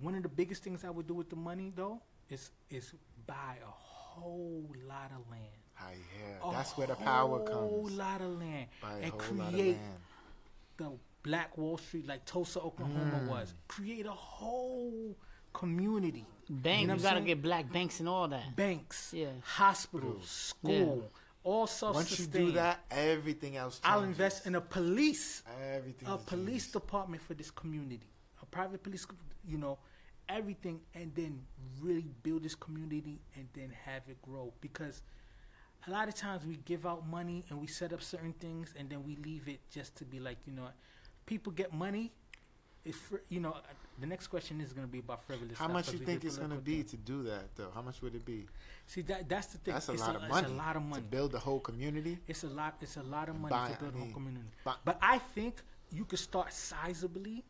one of the biggest things I would do with the money though is is buy a whole lot of land. Ah, yeah, A that's where the power comes. A whole lot of land Buy a and whole lot of create land. the Black Wall Street, like Tulsa, Oklahoma Mm. was. Create a whole community. Bank, You you, know what I'm gotta saying? get black banks and all that. Banks, Yeah. hospitals, school, all self Once you do that, everything else. I'll invest in a police, everything. a police changed. department for this community, a private police, you know, everything, and then really build this community and then have it grow. Because a lot of times we give out money and we set up certain things and then we leave it just to be like, you know, people get money, If you know, the next question is going to be about frivolous. How stuff, much you think it's going to be to do that though? How much would it be? See, that that's the thing. That's a it's lot a, of it's money. a lot of money. to build a whole community. It's a lot. It's a lot of money Buy- to build I a whole community. buy- but I think you could start sizably,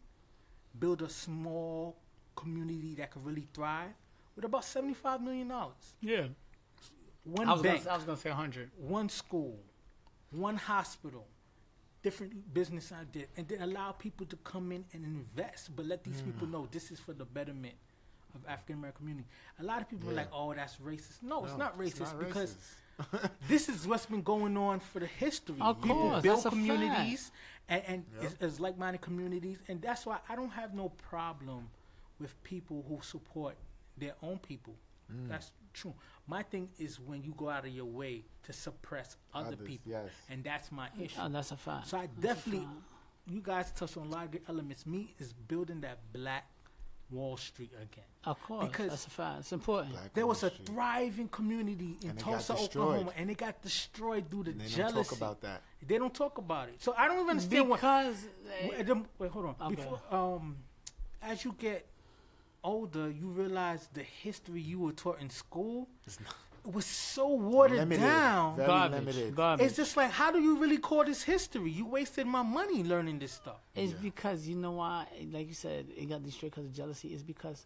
build a small community that could really thrive with about seventy-five million dollars. Yeah. One I was, bank, gonna, I was gonna say hundred. one school, one hospital, different business ideas, and then allow people to come in and invest. But let these people Mm. know this is for the betterment of African American community. A lot of people are like, "Oh, that's racist." No, it's not racist not because racist. this is what's been going on for the history. Of People course, build that's a communities and, and Yep. as, as like-minded communities, and that's why I don't have no problem with people who support their own people. Mm. That's true. My thing is when you go out of your way to suppress other Others, people, yes. and that's my issue. Oh, that's a fact. So I That's definitely, you guys touched on a lot of good elements. Me is building that black Wall Street again. Of course, because- that's a fact. It's important. Black There Wall was a Street. thriving community in And Tulsa. Oklahoma, and it got destroyed due to And they don't jealousy. talk about that. They don't talk about it. So I don't even understand what. because Wait, them- wait, hold on. Okay. Before, um, as you get older, you realize the history you were taught in school It's not was so watered limited. down. Very garbage, limited. garbage. It's just like, how do you really call this history? You wasted my money learning this stuff. It's Yeah. because you know why, like you said, it got destroyed because of jealousy. It's because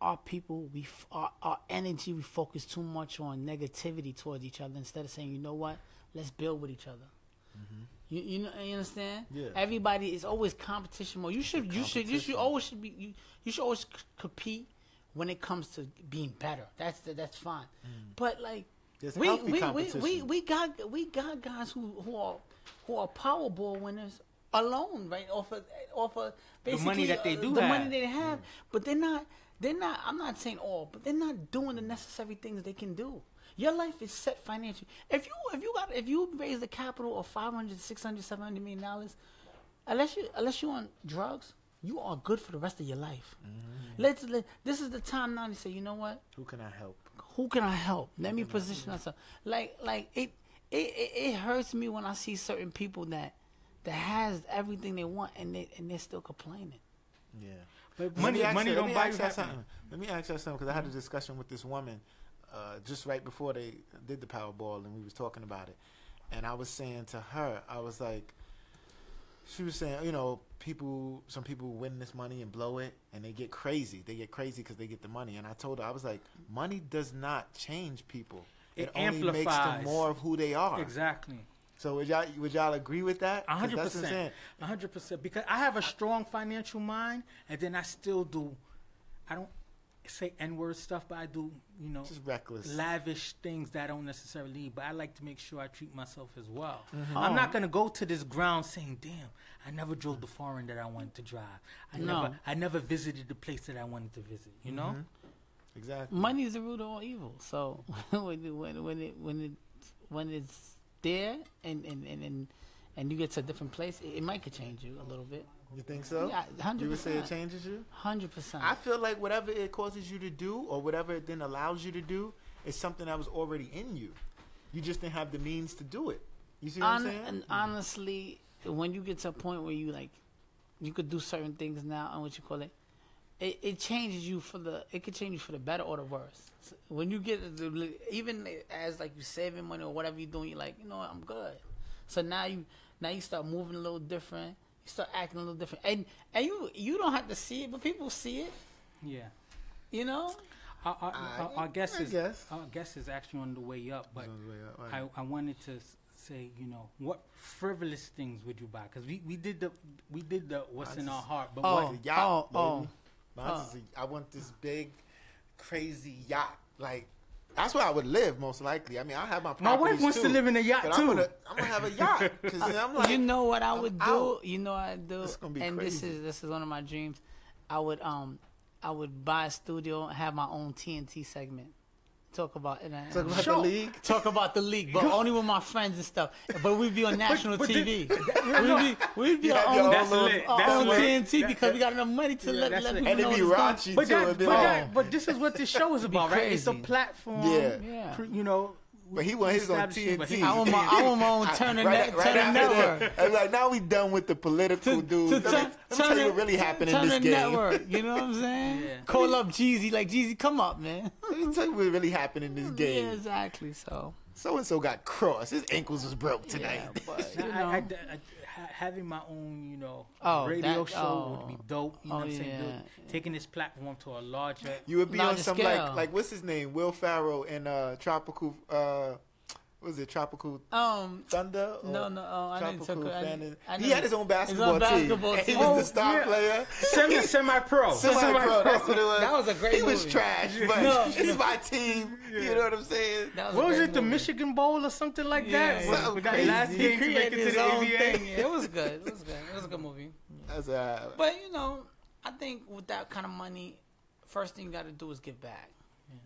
our people, we f- our, our energy, we focus too much on negativity towards each other instead of saying, you know what, let's build with each other. Mm-hmm. You you know you understand? Yeah. Everybody is always competition mode. You should you should you should always should be you, you should always c- compete when it comes to being better. That's that's fine. Mm. But like There's we we, we, we we got we got guys who who are who are Powerball winners alone, right? Off of off of basically the money that they do the have. money they have, mm. but they're not they're not. I'm not saying all, but they're not doing the necessary things they can do. Your life is set financially. If you if you got if you raise the capital of 500, 600, 700 million dollars, unless you unless you're on drugs, you are good for the rest of your life. Mm-hmm. Let's let, this is the time now to say, you know what? Who can I help? who can I help? Let me position myself. Like like it, it it it hurts me when I see certain people that that has everything they want and they and they're still complaining. Yeah. But money, money don't buy ask you you something. Let me ask you something because I had a discussion with this woman uh, just right before they did the Powerball, and we was talking about it. And I was saying to her, I was like, she was saying, you know, people, some people win this money and blow it, and they get crazy. They get crazy because they get the money. And I told her, I was like, money does not change people. It only makes them more of who they are. Exactly. So would y'all would y'all agree with that? Hundred that's what I'm saying. percent. A hundred percent. Because I have a strong financial mind, and then I still do. I don't say n-word stuff, but I do, you know, Just reckless. lavish things that I don't necessarily need. But I like to make sure I treat myself as well. Mm-hmm. I'm Oh. not gonna go to this ground saying, "Damn, I never drove the foreign that I wanted to drive. I No. never, I never visited the place that I wanted to visit." You know. Mm-hmm. Exactly. Money is the root of all evil. So when it, when when it when it when it's there and and and and, and you get to a different place, it, it might could change you a little bit. You think so? Yeah, hundred You would say it changes you? Hundred percent. I feel like whatever it causes you to do or whatever it then allows you to do is something that was already in you. You just didn't have the means to do it. You see what I'm saying? and honestly, when you get to a point where you like, you could do certain things now, and what you call it, it, it changes you for the. It could change you for the better or the worse. So when you get the- even as like you saving money or whatever you're doing, you're like, you know, what, I'm good. So now you now you start moving a little different. You start acting a little different, and and you you don't have to see it, but people see it. Yeah. You know, Our, our, our, our guest I is ah, guess. our guest is actually on the way up, but On the way up, right. I, I wanted to say, you know, what frivolous things would you buy? Because we, we did the we did the what's in our heart, but Oh. what The yacht, oh. baby. Mine's is a- I want this big, crazy yacht. Like that's where I would live most likely. I mean, I have my My wife properties, wants to live in a yacht, too. I'm gonna, I'm gonna have a yacht because I'm like, you know what I I'm would do? out. You know what I do? It's gonna be and this is this is one of my dreams. I would um I would buy a studio and have my own TNT segment. Talk about it. and- Talk about Sure. the league. Talk about the league, but only with my friends and stuff. But we'd be on national but TV. we'd be we'd be You have on, your on, own That's little- lit. on That's lit. TNT That- because we got enough money to Yeah, let, that's let people And know it'd be what's going- raunchy But too. that, be but, like, that, oh. but this is what this show is about, right? It's a platform. Yeah. Yeah. You know, but he want his on establishing, he- TNT. I want my- I want my own Turner net- Turner after network. that, I'm like, now we done with the political dudes. To let me, turn- let me tell you what really happened in this the game. network. You know what I'm saying? Yeah. Call up Jeezy, like Jeezy, come up, man. Let me tell you what really happened in this game. Yeah, game. exactly. So, So and so got crossed. His ankles was broke tonight. yeah, but Now, you I- know, I- I- ha- having my own, you know, Oh, radio that- show would be oh. dope. You know Oh, what I'm saying? yeah. Taking this platform to a larger. You would be on Larger some scale. like like what's his name? Will Ferrell in uh Tropical uh what was it Tropical um, Thunder? or no, no, oh, I didn't Tropical talk. I, Fan- I he didn't- had his own basketball, basketball team. And team. He was Oh, the star yeah. player. Semi semi pro. Semi-pro, that's what it was. That was a great He was trash, but No, it's no. my team. You know what I'm saying? That was What was great it? The. Michigan Bowl or something like Yeah, that? yeah. With- Something that crazy. last He He game to make created it to his the own NBA. thing. Yeah, it was good. It was good. It was a good movie. That's uh, But you know, I think with that kind of money, first thing you got to do is give back.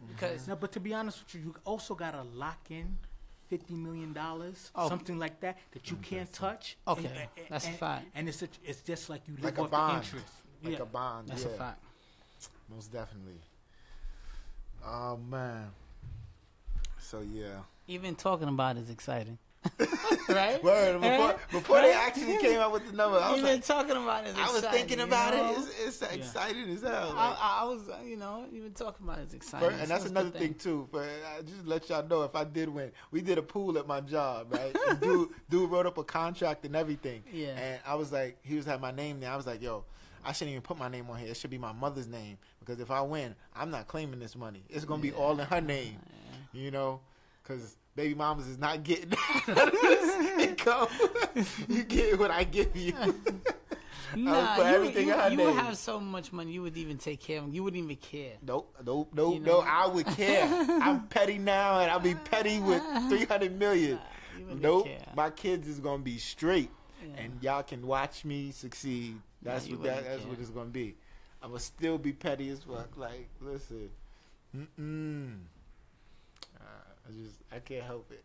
Because No, but to be honest with you, you also gotta lock in fifty million dollars, Oh. something like that, that you can't touch. Okay, And- and- that's a and- fact. And it's a, it's just like you live like a off bond, the interest. like yeah. a bond. that's yeah, a fact. most definitely. Oh man. So yeah. Even talking about it is exciting. right? Word. Before, Right? before they Right? actually came out with the number, I was like, talking about it I was thinking you about know? it. It's, it's exciting as hell. I, Like, I was, uh, you know, even talking about it is exciting. Fir- and that's it's another good thing too. But I just to let y'all know if I did win, we did a pool at my job, right? Dude, dude wrote up a contract and everything. Yeah. And I was like, he was had my name there. I was like, yo, I shouldn't even put my name on here. It should be my mother's name because if I win, I'm not claiming this money. It's gonna be all in her name, you know, because baby mamas is not getting income. you get what I give you. Nah, you, everything you, you would have so much money, you would even take care of them. You wouldn't even care. Nope, nope, nope, You no. I would care. I'm petty now, and I'll be petty with 300 million. Wouldn't Nope, my kids is gonna be straight, Yeah. and y'all can watch me succeed. That's you what that, that's care. what it's gonna be. I'm gonna still be petty as fuck. Like, listen, mm-mm. Uh, I just I can't help it.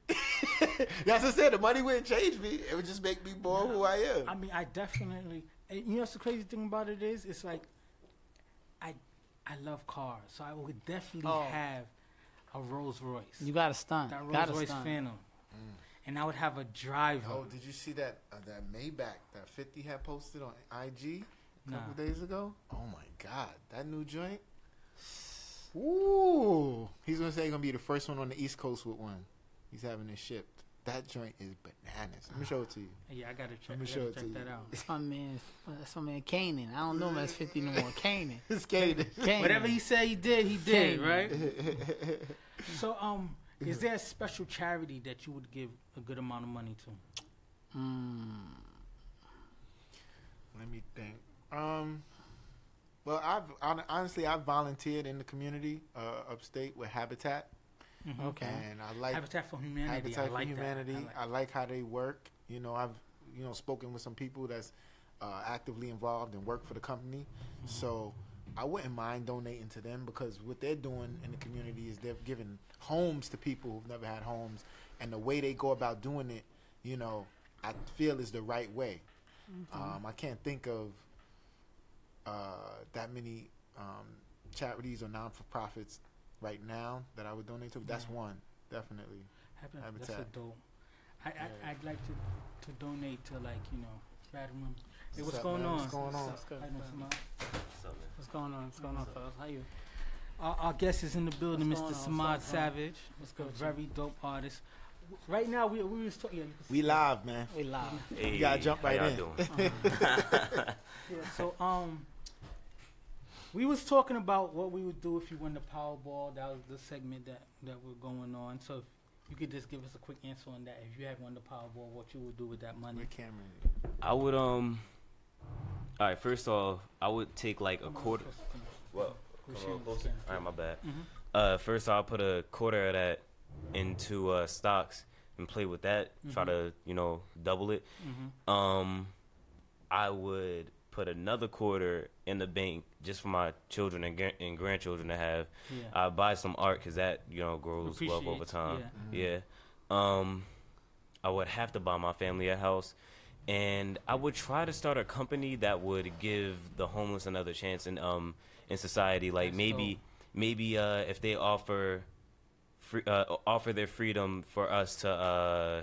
that's what I said. The money wouldn't change me. It would just make me more who I am. I mean, I definitely. And you know, what's the crazy thing about it is, it's like, I, I love cars, so I would definitely Oh. have a Rolls Royce, You got a stunt. that Rolls Got to Royce stunt. Phantom, and I would have a driver. Oh, did you see that uh, that Maybach that 50 had posted on IG a couple Nah. days ago? Oh my god, that new joint. Ooh, he's gonna say he's gonna be the first one on the East Coast with one. He's having it shipped. That joint is bananas. Let me show it to you. Yeah, I gotta check, Let me I show gotta it to check you. that out. That's my man. That's my man Kanan. I don't know him as 50 no more. Kanan. It's skating. Kanan. Whatever he said he did, he did, King. right? so, um, is there a special charity that you would give a good amount of money to? Mm. Let me think. Um, well, I've honestly I've volunteered in the community uh, upstate with Habitat, Mhm. Okay. and I like Habitat for Humanity. Habitat I for like Humanity. That. I like. how they work. You know, I've you know spoken with some people that's uh, actively involved and work for the company. Mm-hmm. So I wouldn't mind donating to them because what they're doing in the community is they're giving homes to people who've never had homes, and the way they go about doing it, you know, I feel is the right way. Um, I can't think of uh, that many um, charities or non for profits right now that I would donate to. But that's Yeah. one definitely. Habitat. That's a dope. I, I Yeah. I'd like to to donate to like you know bad women. Hey, what's up, going on? What's going on? What's good? How you doing, Samad? What's going on? What's going on, fellas? How you? Our, our guest is in the building, What's Mr. going on? Samad What's going on? Savage. What's good very dope artist. Right now, we we was talking. Yeah, We live, man. We live. Hey, gotta jump how right y'all in. doing? Yeah, so um, we was talking about what we would do if you won the Powerball. That was the segment that that we're going on. So if you could just give us a quick answer on that. If you had won the Powerball, what you would do with that money? With Cameron. I would um. All right, first off, I would take like a quarter. Well, come on, closer. All right, my bad. Mhm. Uh, first I'll put a quarter of that into uh, stocks and play with that. Try Mhm. to you know double it. Mm-hmm. Um, I would put another quarter in the bank just for my children and, gra- and grandchildren to have. Yeah. I buy some art because that you know grows wealth over time. yeah. Yeah. Um, I would have to buy my family a house, and I would try to start a company that would give the homeless another chance in um in society. Like That's maybe dope. maybe uh if they offer free, uh, offer their freedom for us to uh,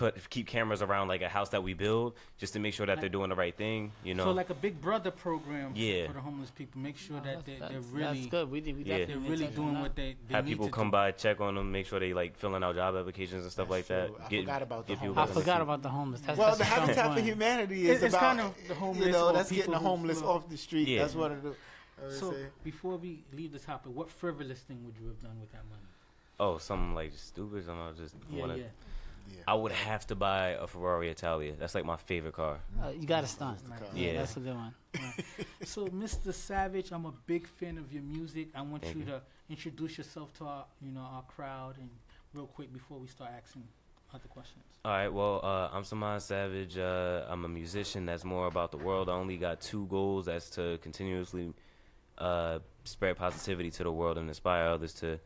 put keep cameras around like a house that we build, just to make sure that they're doing the right thing. You know. So like a Big Brother program Yeah. for the homeless people. Make sure No, that they're, that's, they're really that's good. We did. We Yeah. they're really doing that. what they, they have need people to come do. by, check on them, make sure they like filling out job applications and stuff That's like true. that. I Get- forgot about the get people homeless. I back on the forgot about the homeless. That's, well, that's the a strong Habitat for. Humanity is it's about kind of the homeless you know or that's getting people the homeless off the street. Yeah. That's what it is. So before we leave the topic, what frivolous thing would you have done with that money? Oh, something like stupid. Something I just Yeah, wanna. yeah. Yeah. I would have to buy a Ferrari Italia. That's like my favorite car. Uh, you got to stunt. Yeah. that's a good one. So, Mr. Savage, I'm a big fan of your music. I want Thank you you. to introduce yourself to our, you know, our crowd, and real quick before we start asking other questions. All right. Well, uh, I'm Samad Savage. Uh, I'm a musician that's more about the world. I only got two goals. That's to continuously uh, spread positivity to the world and inspire others to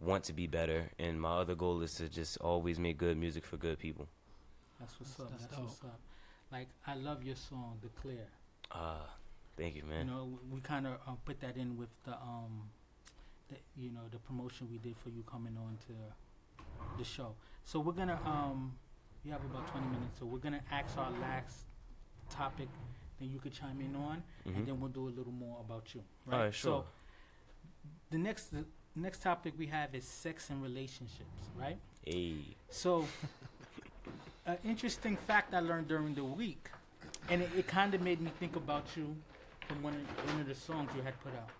want to be better. And my other goal is to just always make good music for good people. That's what's That's- up. that's That's, what's up. Like, I love your song, "Declare." Uh, thank you, man. You know, we kind of uh, put that in with the, um, the, you know, the promotion we did for you coming on to the show. So we're gonna, um, we have about 20 minutes, so we're gonna ask our last topic, then you could chime in on, Mhm. and then we'll do a little more about you. Right? All right, sure. So the next, the next topic we have is sex and relationships, right? Hey. So, an interesting fact I learned during the week, and it, it kind of made me think about you from one of, one of the songs you had put out.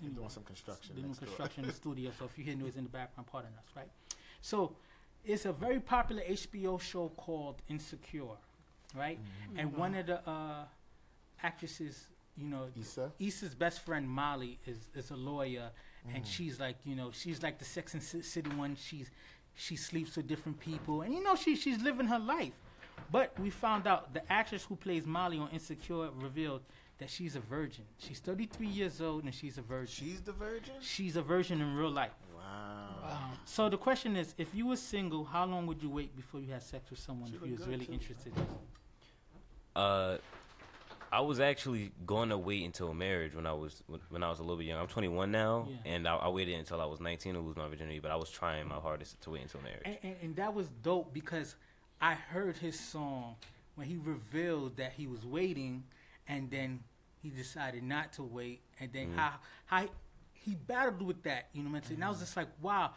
You're doing some construction. Doing next door. construction in the studio, so if you hear noise in the background, pardon us, right? So, it's a very popular HBO show called Insecure, right? Mm-hmm. And one of the uh, actresses, you know, Issa. Issa's best friend Molly is is a lawyer, Mm. and she's like, you know, she's like the Sex and City one. She's she sleeps with different people, and you know, she she's living her life. But we found out the actress who plays Molly on Insecure revealed that she's a virgin. She's 33 years old and she's a virgin. She's the virgin. She's a virgin in real life. Wow. Wow. So the question is, if you were single, how long would you wait before you had sex with someone She if you was really too. interested? Uh, I was actually going to wait until marriage when I was when I was a little bit young. I'm 21 now, Yeah. and I, I waited until I was 19 to lose my virginity. But I was trying my hardest to wait until marriage. And, and, and that was dope because I heard his song when he revealed that he was waiting, and then he decided not to wait, and then Mm-hmm. how how he battled with that. You know what I'm saying? And I was just like, wow.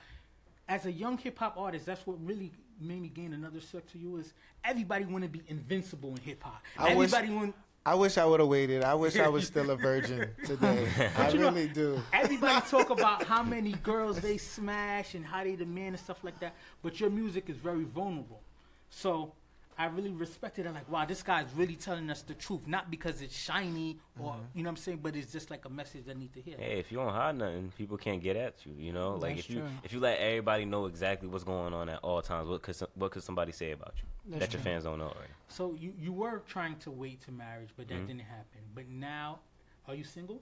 As a young hip hop artist, that's what really made me gain another step to you is everybody want to be invincible in hip hop. I wish- Everybody want I wish I would have waited. I wish I was still a virgin today. I you know- really do. Everybody talk about how many girls they smash and how they demand and stuff like that, but your music is very vulnerable. So I really respected it. Like, wow, this guy's really telling us the truth, not because it's shiny or you know what I'm saying, but it's just like a message they need to hear. Hey, if you don't hide nothing, people can't get at you. You know, like That's if you true. if you let everybody know exactly what's going on at all times, what could some- what could somebody say about you That's that your fans don't know already? So you you were trying to wait to marriage, but that Mhm. didn't happen. But now, are you single?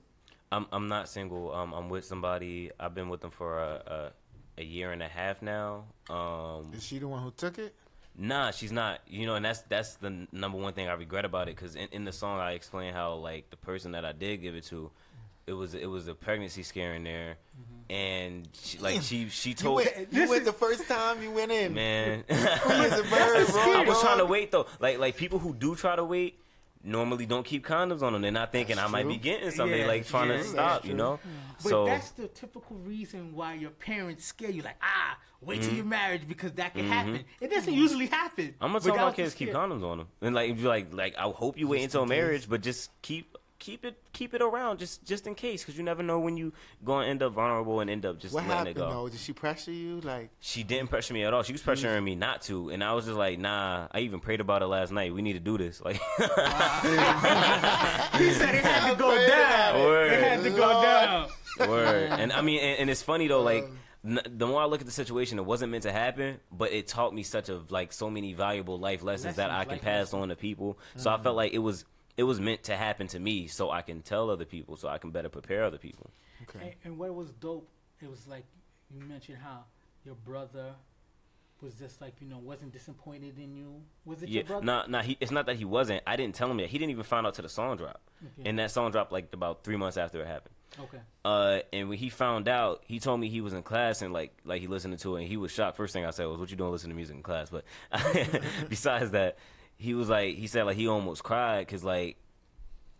I'm I'm not single. Um, I'm with somebody. I've been with them for a a, a year and a half now. Um, Is she the one who took it? Nah, she's not. You know, and that's that's the number one thing I regret about it. Because in, in the song, I explain how like the person that I did give it to, it was it was a pregnancy scare in there, mm-hmm. and she, like she she You told went, you went the first time you went in. man. Free as a bird, bro. I was trying to wait though. Like like people who do try to wait normally don't keep condoms on them. They're not thinking I might be getting something. Yeah, like trying yeah, to stop. You know. But So that's the typical reason why your parents scare you. Like, ah, wait till you're married because that can happen. It doesn't usually happen. I'm gonna tell my kids keep condoms on them, and like if you like like I hope you wait until marriage, but just keep keep it keep it around just just in case, because you never know when you gonna end up vulnerable and end up just What letting happened it go. though? Did she pressure you? Like, She didn't pressure me at all. She was pressuring me not to, and I was just like, nah. I even prayed about it last night. We need to do this. Like, He said it had to go down. Word. It had to go Lord. down. Word. And I mean, and, and it's funny though, like Um, the more I look at the situation, it wasn't meant to happen, but it taught me such of like so many valuable life lessons, that I can pass lessons. on to people. So I felt like it was it was meant to happen to me, so I can tell other people, so I can better prepare other people. okay. And, and what was dope, it was like you mentioned how your brother was just like you know wasn't disappointed in you. Was it Yeah, your brother? nah, nah. He, it's not that he wasn't. I didn't tell him yet. He didn't even find out till the song dropped, Okay. and that song dropped like about three months after it happened. Okay. Uh, and when he found out, he told me he was in class and like like he listened to it and he was shocked. First thing I said was, "What you doing listening to music in class?" But besides that, he was like he said like he almost cried because like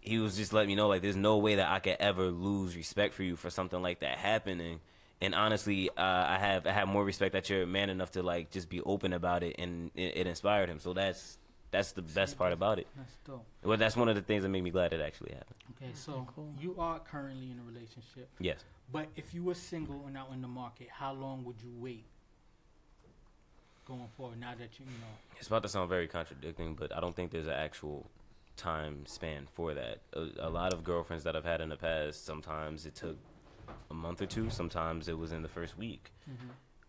he was just letting me know like there's no way that I could ever lose respect for you for something like that happening. And honestly, uh, I have I have more respect that you're man enough to like just be open about it, and it, it inspired him. So that's that's the best part about it. That's dope. Well, that's one of the things that made me glad it actually happened. Okay, so cool. you are currently in a relationship, Yes. but if you were single and out in the market, how long would you wait going forward? Now that you, you know, It's about to sound very contradicting, but I don't think there's an actual time span for that. A, a lot of girlfriends that I've had in the past, sometimes it took a month or two. Sometimes it was in the first week.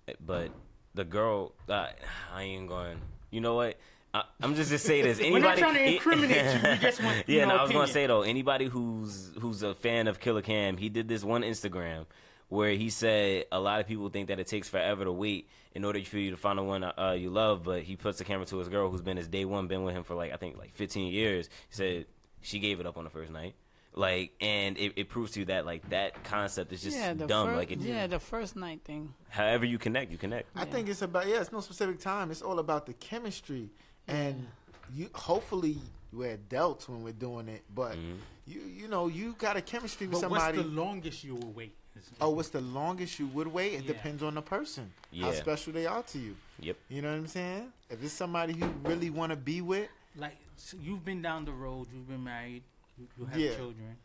Eh, But the girl, uh, I ain't going. You know what? I, I'm just just say this. We're not Anybody, trying to incriminate you. We just want, yeah, no, I was gonna say though, anybody who's who's a fan of Killer Cam, he did this one Instagram where he said a lot of people think that it takes forever to wait in order for you to find the one uh, you love, but he puts the camera to his girl who's been his day one, been with him for like I think like 15 years. He said she gave it up on the first night. Like, and it, it proves to you that like that concept is just yeah, the dumb. First, like, it, yeah, the first night thing. however you connect, you connect. I think it's about yeah. It's no specific time. It's all about the chemistry, and you hopefully we're adults when we're doing it. But Mhm. you you know you got a chemistry with But what's somebody. the longest you will wait? Is- oh, what's the longest you would wait? It Yeah. depends on the person. How special they are to you. Yep. You know what I'm saying? If it's somebody you really want to be with, like so you've been down the road, you've been married, you, you have Yeah. children.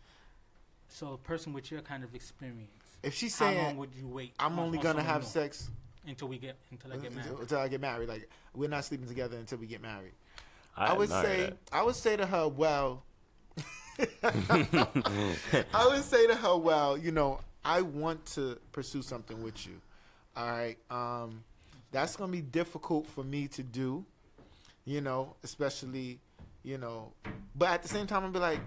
So a person with your kind of experience, if she's how long saying would you wait? I'm only gonna have new? sex until we get until I get married. until I get married, like we're not sleeping together until we get married. I, I, would say that. I would say to her, well, I would say to her, well, you know, I want to pursue something with you. All right, um, that's gonna be difficult for me to do. You know, especially, you know, but at the same time, I'll be like,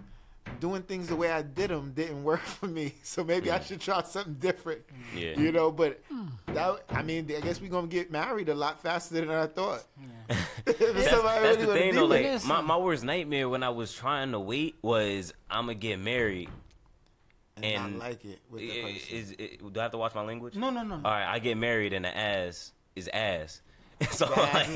doing things the way I did them didn't work for me, so maybe I should try something different. Yeah. You know, but that I mean, I guess we're gonna get married a lot faster than I thought. Yeah. That's, that's really the thing though. Like my, my worst nightmare when I was trying to wait was I'm gonna get married. And, and not like it with the I- person. Is, it, do I have to watch my language? No, no, no. All right, I get married and the ass is ass. So like,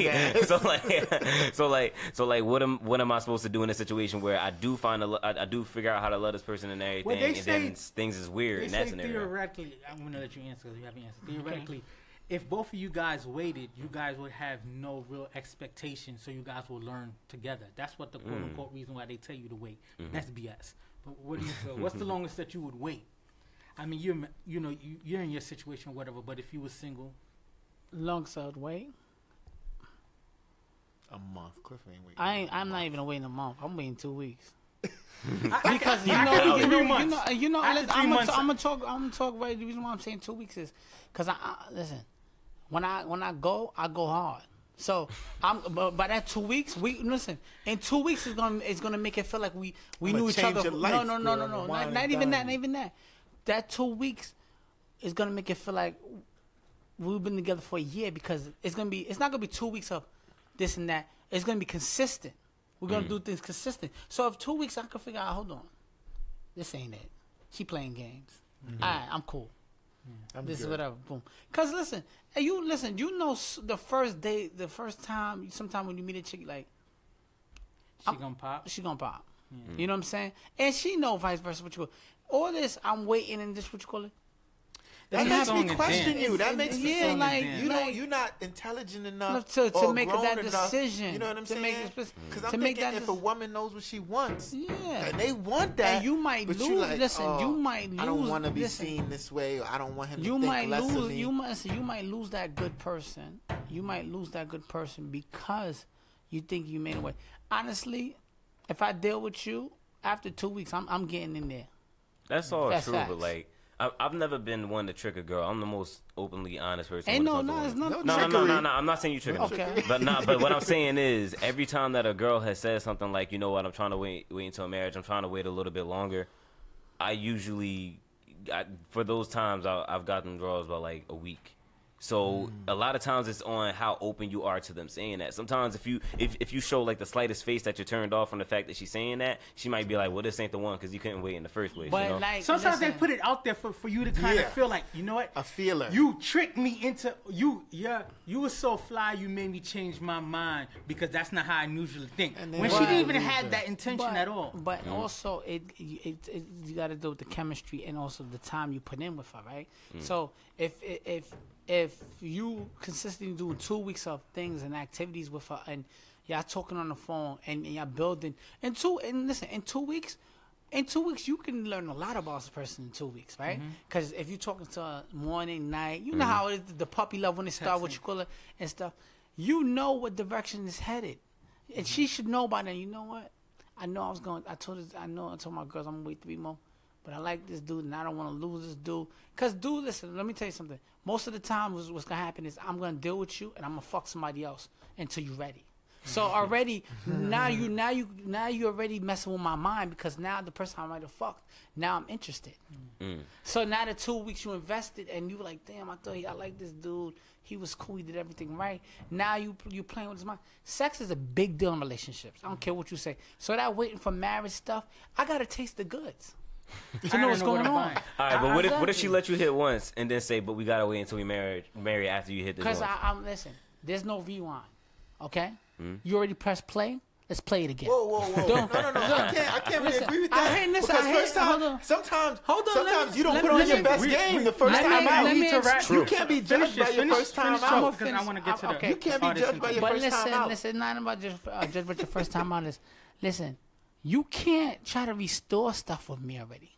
so like, so like, so like, what am what am I supposed to do in a situation where I do find a, lo- I, I do figure out how to love this person and everything, Well, they and then things is weird They in that say scenario. theoretically, I'm gonna let you answer because you haven't answered. Theoretically, if both of you guys waited, you guys would have no real expectation, so you guys will learn together. That's what the quote Mm. unquote reason why they tell you to wait. Mm-hmm. That's BS. But what do you feel? What's the longest that you would wait? I mean, you're you know you, you're in your situation, whatever. But if you were single, Long side wait. a month. Cliff ain't waiting. I ain't. I'm not even waiting a month. I'm waiting two weeks. I, Because you I know, you, do you know, you know, you know. Listen, I'm gonna, months, talk. I'm gonna talk. Right. The reason why I'm saying two weeks is because I, I listen. When I when I go, I go hard. So I'm. But by that two weeks, we listen. In two weeks, it's gonna it's gonna make it feel like we we I'ma knew each change other. your no, life, no, no, girl. no, no. Not, not even that. Not even that. That two weeks is gonna make it feel like we've been together for a year because it's gonna be. It's not gonna be two weeks of this and that. It's gonna be consistent. We're gonna mm. do things consistent. So if two weeks, I can figure out. Hold on, this ain't it. She playing games. Mm-hmm. All right, I'm cool. I'm This is good. whatever. Boom. Cause listen, and you listen. You know the first day, the first time, sometime when you meet a chick, like she gonna pop. she gonna pop. You know what I'm saying? And she know vice versa. What you call all this? I'm waiting and this what you call it? That makes me question you. That makes me feel like- you don't. You're not intelligent enough Enough to- to make that enough, decision, You know what I'm to saying? make a spec- Because to I'm make thinking that if a woman knows what she wants, Yeah. and they want that, And you might lose- like, listen, oh, you might lose. I don't want to be listen. seen this way. Or I don't want him you to think might less of lose me. you might so you might lose that good person you might lose that good person because you think you made a way honestly if i deal with you after two weeks i'm, I'm getting in there That's all That's true, facts. but like. I, I've never been one to trick a girl. I'm the most openly honest person. ain't no no it's not No No, no, no, no, I'm not saying you tricking. Okay. me. But not. But what I'm saying is, every time that a girl has said something like, you know what, I'm trying to wait, wait until marriage. I'm trying to wait a little bit longer. I usually, I, for those times, I, I've gotten draws by like a week, So mm. a lot of times it's on how open you are to them saying that. Sometimes if you if, if you show like the slightest face that you're turned off from the fact that she's saying that, she might be like, "Well, this ain't the one because you couldn't wait in the first place." But you know? like Sometimes they put it out there for, for you to kind Yeah. of feel like, you know what? A feeler. You tricked me into you. Yeah, you were so fly. You made me change my mind because that's not how I usually think. When she didn't even leave have that intention but, at all. But mm. also, it, it, it you got to do with the chemistry and also the time you put in with her, right? Mm. So if if if you consistently doing two weeks of things and activities with her, and y'all talking on the phone and, and y'all building, in two and listen, in two weeks. In two weeks, you can learn a lot about this person in two weeks, right? Mm-hmm. Because if you're talking to her morning, night, you know mm-hmm. how it is, the puppy love when it start, what you call it, and stuff. You know what direction is headed, and she mm-hmm. should know by then. You know what? I know I was going. I told her I know. I told my girls I'm gonna wait three more, but I like this dude and I don't want to lose this dude. Cause dude, listen. Let me tell you something. Most of the time, what's, what's gonna happen is I'm gonna deal with you and I'm gonna fuck somebody else until you're ready. So already now you now you now you already messing with my mind because now the person I might have fucked now I'm interested. Mm. Mm. So now the two weeks you invested and you were like, damn, I thought he, I like this dude. He was cool. He did everything right. Now you you playing with his mind. Sex is a big deal in relationships. I don't care what you say. So that waiting for marriage stuff, I gotta taste the goods to I know what's going on. All right, but what if what if she let you hit once and then say, "But we gotta wait until we marry marry after you hit this Because? I'm listen. There's no rewind. Okay, Hmm? you already pressed play. Let's play it again. Whoa, whoa, whoa! Don't- no, no, no! I can't, I can't really Listen, agree with that. I hate this, because I hate- first time, hold on. sometimes, Hold on, sometimes me- you don't put me- on your me- best we- game we- the first let me- time out. let me You interact- True. can't be Finish judged by this, your finish- first time out. Trump, I'ma because I want to get to the. okay. You can't be judged by into your first time out. listen, listen, not about just uh, judge about your first time out is, listen, you can't try to restore stuff with me already.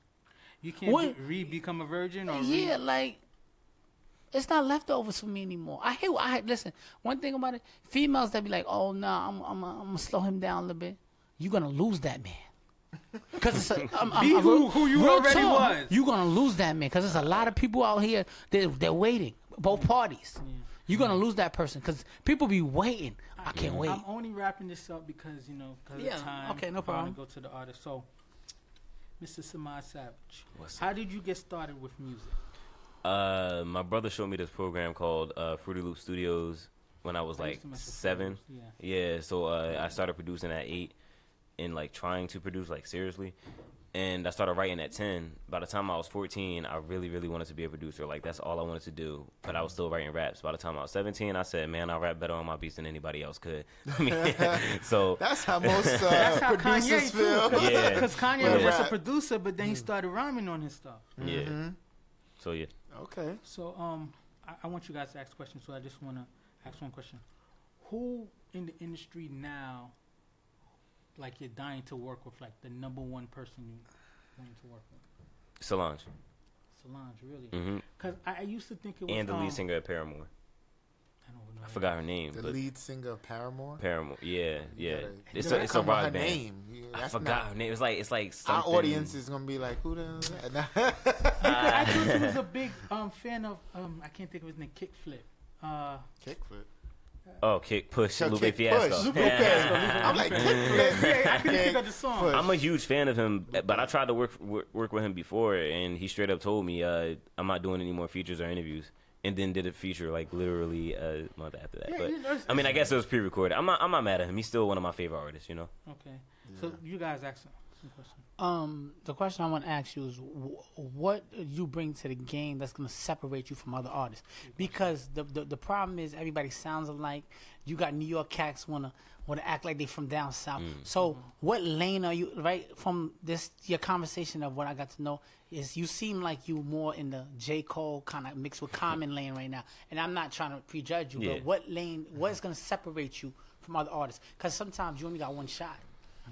You can't What- be, re become a virgin or Yeah, re- like it's not leftovers for me anymore. I hate. I listen. One thing about it, females that be like, "Oh no, I'm I'm I'm gonna slow him down a little bit." You're gonna lose that man. Cause it's a, I'm, I'm, Be I'm- who- who you already talk, was. You're gonna lose that man because there's a lot of people out here that they're waiting. Both parties. You're gonna lose that person because people be waiting. I can't wait. I'm only wrapping this up because you know, because Yeah, of time. okay, no problem. I wanna. Go to the artist. So, Mr. Samad Savage, What's how did you get started with music? Uh, my brother showed me this program called uh, Fruity Loop Studios when I was I like used to mess with seven. Fruity Loops, Yeah, so uh, I started producing at eight, and like trying to produce like seriously, and I started writing at ten. By the time I was fourteen, I really, really wanted to be a producer. Like that's all I wanted to do. But I was still writing raps. By the time I was seventeen, I said, "Man, I rap better on my beats than anybody else could." I mean, so That's how most uh, That's how producers Kanye feel. too. Yeah. Because Kanye With was just a producer, but then he started rhyming on his stuff. yeah, so yeah. Okay. So um, I, I want you guys to ask questions. So I just want to ask one question: Who in the industry now, like you're dying to work with, like the number one person you want to work with? Solange, Solange, really? Because I, I used to think it was and the um, lead singer of Paramore. I don't know. I forgot her name, The but lead singer of Paramore. Paramore. Yeah, yeah. gotta- It's a gotta it's a come rock her band. Name. Yeah, I forgot not- her name. It's like it's like Our something. audience is gonna be like, who the? I thought you was a big um, fan of um, I can't think of his name. Kickflip. Uh, Kickflip. Oh, kick push Chuck Lupe Kick Fiasco. Push. Lupe. Yeah. I'm like kickflip. yeah, I couldn't think of the song. Push. I'm a huge fan of him, but I tried to work work, work with him before, and he straight up told me uh, I'm not doing any more features or interviews, and then did a feature like literally a month after that. Yeah, but you know, I mean, I guess it was pre-recorded. I'm not I'm not mad at him. He's still one of my favorite artists, you know. Okay. So you guys ask some, some questions. Um, the question I want to ask you is, wh- what do you bring to the game that's going to separate you from other artists? Because the, the the problem is everybody sounds alike. You got New York cats want to want to act like they from down south. So what lane are you? Right from this your conversation of what I got to know is you seem like you more in the J Cole kind of mixed with Common lane right now. And I'm not trying to prejudge you, Yeah. but what lane? What is going to separate you from other artists? Because sometimes you only got one shot.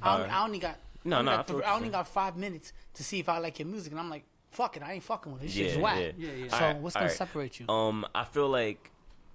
I only, I only got No, I no, got I feel th- what I only got five minutes to see if I like your music, and I'm like, fuck it, I ain't fucking with it. This Yeah, shit's whack. yeah. Yeah, yeah. So Alright, what's gonna alright. separate you? Um, I feel like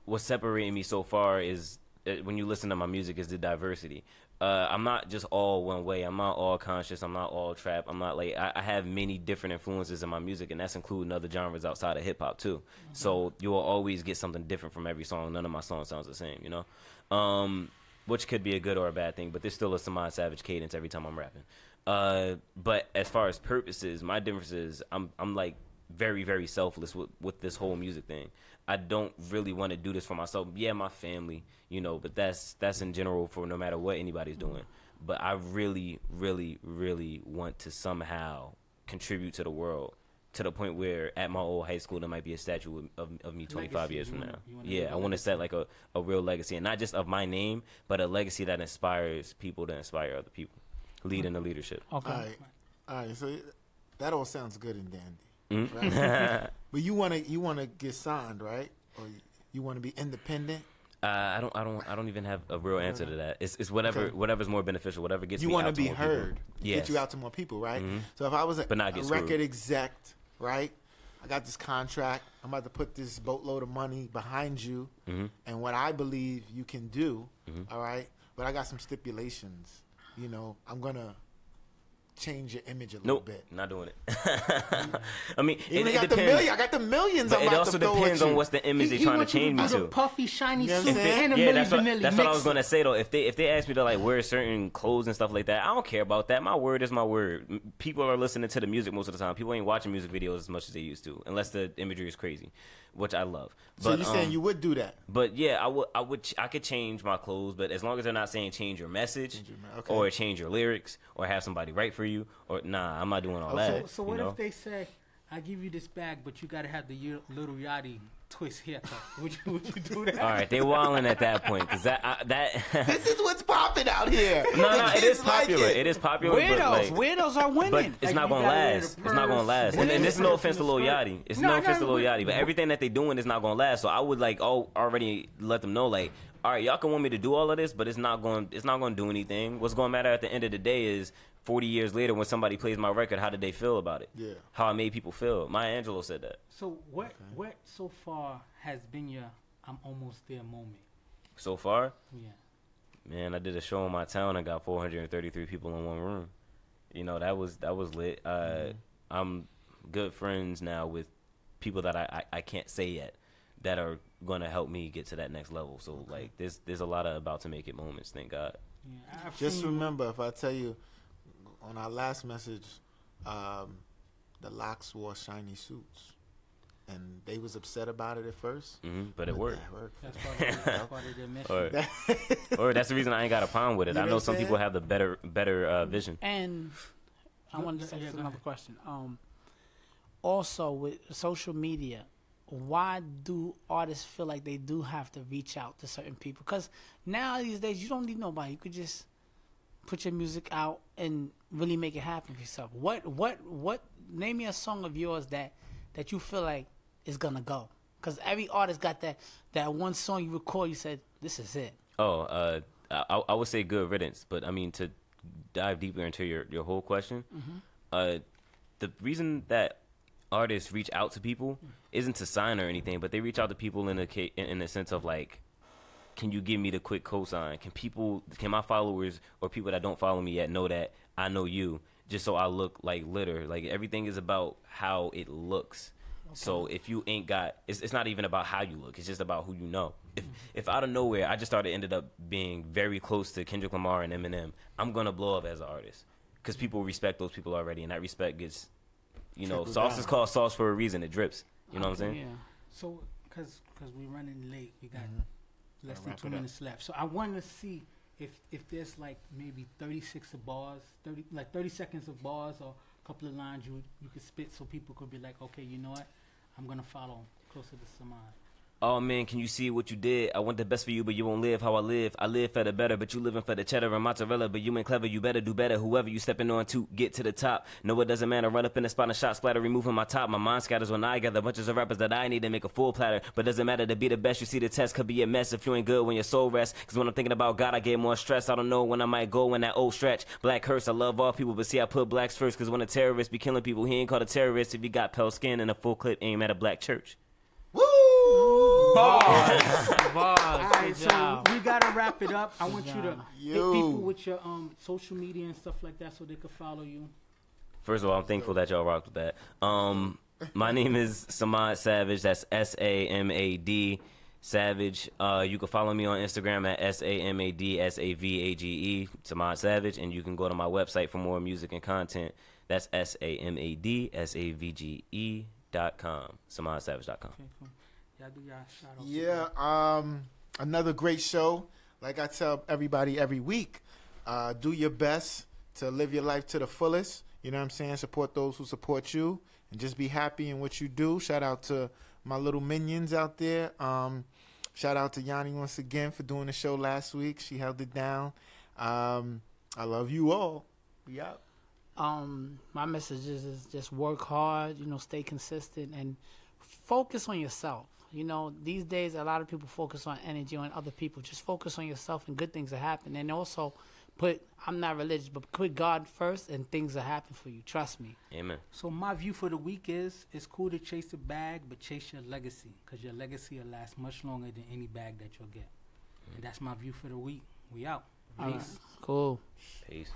what's separating me so far is uh, when you listen to my music is the diversity. Uh, I'm not just all one way. I'm not all conscious. I'm not all trap. I'm not like I, I have many different influences in my music, and that's including other genres outside of hip hop too. So you will always get something different from every song. None of my songs sounds the same, you know. Um, which could be a good or a bad thing, but there's still a Samad Savage cadence every time I'm rapping. Uh, but as far as purposes, my difference is I'm I'm like very very selfless with with this whole music thing. I don't really want to do this for myself. Yeah, my family, you know, but that's that's in general for no matter what anybody's doing. But I really, really, really want to somehow contribute to the world to the point where at my old high school there might be a statue of, of, of me 25 Legacy, years from now. wanna Yeah, i want to set like a, a real legacy and not just of my name, but a legacy that inspires people to inspire other people, lead in the leadership. Okay. All right, all right. So that all sounds good and dandy, Mhm. right? but you want to you want to get signed, right? Or you want to be independent? Uh, I don't, I don't, I don't even have a real answer to that. It's, it's whatever, Okay. whatever's more beneficial, whatever gets you me want to be heard, Yes. get you out to more people, right? Mhm. So if I was a, But not a record screwed. exec, right? I got this contract. I'm about to put this boatload of money behind you, Mhm. and what I believe you can do, Mhm. all right? But I got some stipulations. You know, I'm gonna change your image a little Nope, bit. not doing it. I mean, it, it got the depends. million. I got the millions. But it also depends on what's the image they're trying to change me to. puffy, shiny You know suit and a yeah, that's what, that's what I was gonna say though. If they if they ask me to like wear certain clothes and stuff like that, I don't care about that. My word is my word. People are listening to the music most of the time. People ain't watching music videos as much as they used to, unless the imagery is crazy, which I love. So you're saying um, you would do that? But yeah, I would, I would, ch- I could change my clothes, but as long as they're not saying change your message, Change your okay. or change your lyrics, or have somebody write for you, or nah, I'm not doing all Okay. that. So, so you what know? if they say, "I give you this bag, but you gotta have the little Yachty twist haircut"? Would you, would you do that? all right, they walling at that point because that I, that. This is what's popping out here. no, no, it kids is like popular. it. it is popular. Weirdos, but, like, weirdos are winning. But it's Like, not gonna last. It's not gonna last. And, and this is no purse offense to and Lil. Yachty. It's No, no, no, offense to no, Lil but- Yachty. But everything that they doing is not gonna last. So I would like oh already let them know like, all right, y'all can want me to do all of this, but it's not going it's not gonna do anything. What's gonna matter at the end of the day is 40 years later when somebody plays my record, how did they feel about it? Yeah. How I made people feel. Maya Angelou said that. So what what so far has been your "I'm almost there" moment? So far, Yeah. man, I did a show in my town and got 433 people in one room. You know that was that was lit. Uh, Mm-hmm. I'm good friends now with people that I, I, I can't say yet that are gonna help me get to that next level. So like there's there's a lot of about to make it moments. Thank God. Yeah. Just remember, if I tell you on our last message, um, the LOX wore shiny suits, and they was upset about it at first. hmm But it worked. that worked. That's part of, that's part of their mission. Or, or that's the reason I ain't got a problem with it. You I know know some people have the better better uh, vision. And I Go- wanted to ask another question. Um, also with social media, why do artists feel like they do have to reach out to certain people? Because now these days you don't need nobody. You could just put your music out and really make it happen for yourself. What what what? Name me a song of yours that that you feel like is gonna go. Because every artist got that that one song you record. You said this is it. Oh, uh, I, I would say good riddance, but I mean to dive deeper into your, your whole question, uh, the reason that artists reach out to people isn't to sign or anything, but they reach out to people in a in in the sense of like, can you give me the quick cosign? Can people, can my followers or people that don't follow me yet know that I know you? Just so I look like litter. Like everything is about how it looks. So if you ain't got, it's, it's not even about how you look. It's just about who you know. If mm-hmm. if out of nowhere I just started ended up being very close to Kendrick Lamar and Eminem, I'm gonna blow up as an artist because people respect those people already, and that respect gets, you know, Trickle sauce down. is called sauce for a reason. It drips. You know what I'm saying? Yeah. So, cause, cause we're running late, we got mm-hmm. Less than wrap two it up. minutes left. So I want to see if if there's like maybe 36 of bars, 30 like 30 seconds of bars or a couple of lines you you could spit, so people could be like, okay, you know what, I'm gonna follow closer to Samad. Oh man, can you see what you did? I want the best for you, but you won't live how I live. I live for the better, but you living for the cheddar and mozzarella. But you ain't clever, you better do better. Whoever you stepping on to get to the top. No, it doesn't matter. Run up in the spot and shot splatter, removing my top. My mind scatters when I gather bunches of rappers that I need to make a full platter. But doesn't matter to be the best. You see the test could be a mess if you ain't good when your soul rests. Cause when I'm thinking about God, I get more stress. I don't know when I might go in that old stretch. Black curse, I love all people, but see, I put blacks first. Cause when a terrorist be killing people, he ain't called a terrorist if you got pale skin and a full clip aim at a black church. Woo! Bars, All bars. right, so job. we gotta wrap it up. I want you to hit Yo. people with your um social media and stuff like that, so they can follow you. First of all, I'm thankful that y'all rocked with that. Um, my name is Samad Savage. That's S A M A D Savage. Uh, you can follow me on Instagram at S A M A D S A V A G E Samad Savage, and you can go to my website for more music and content. That's S A M A D S A V G E SamadSavage.com. SamadSavage.com. Okay, cool. Y'all do y'all shout out. Yeah, um, another great show. Like I tell everybody every week, uh, do your best to live your life to the fullest. You know what I'm saying? Support those who support you, and just be happy in what you do. Shout out to my little minions out there. Um, shout out to Yanni once again for doing the show last week. She held it down. Um, I love you all. Out. um my message is, is just work hard you know stay consistent and focus on yourself you know these days a lot of people focus on energy on other people just focus on yourself and good things will happen and also put i'm not religious but put god first and things will happen for you trust me Amen. So my view for the week is it's cool to chase the bag, but chase your legacy because your legacy will last much longer than any bag that you'll get. And that's my view for the week. We out. All right. Peace. cool Peace.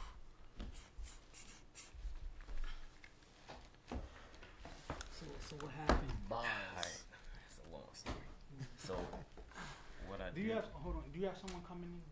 So, so what happened? That's a long story. So, what I Do you have hold on? Do you have someone coming in behind?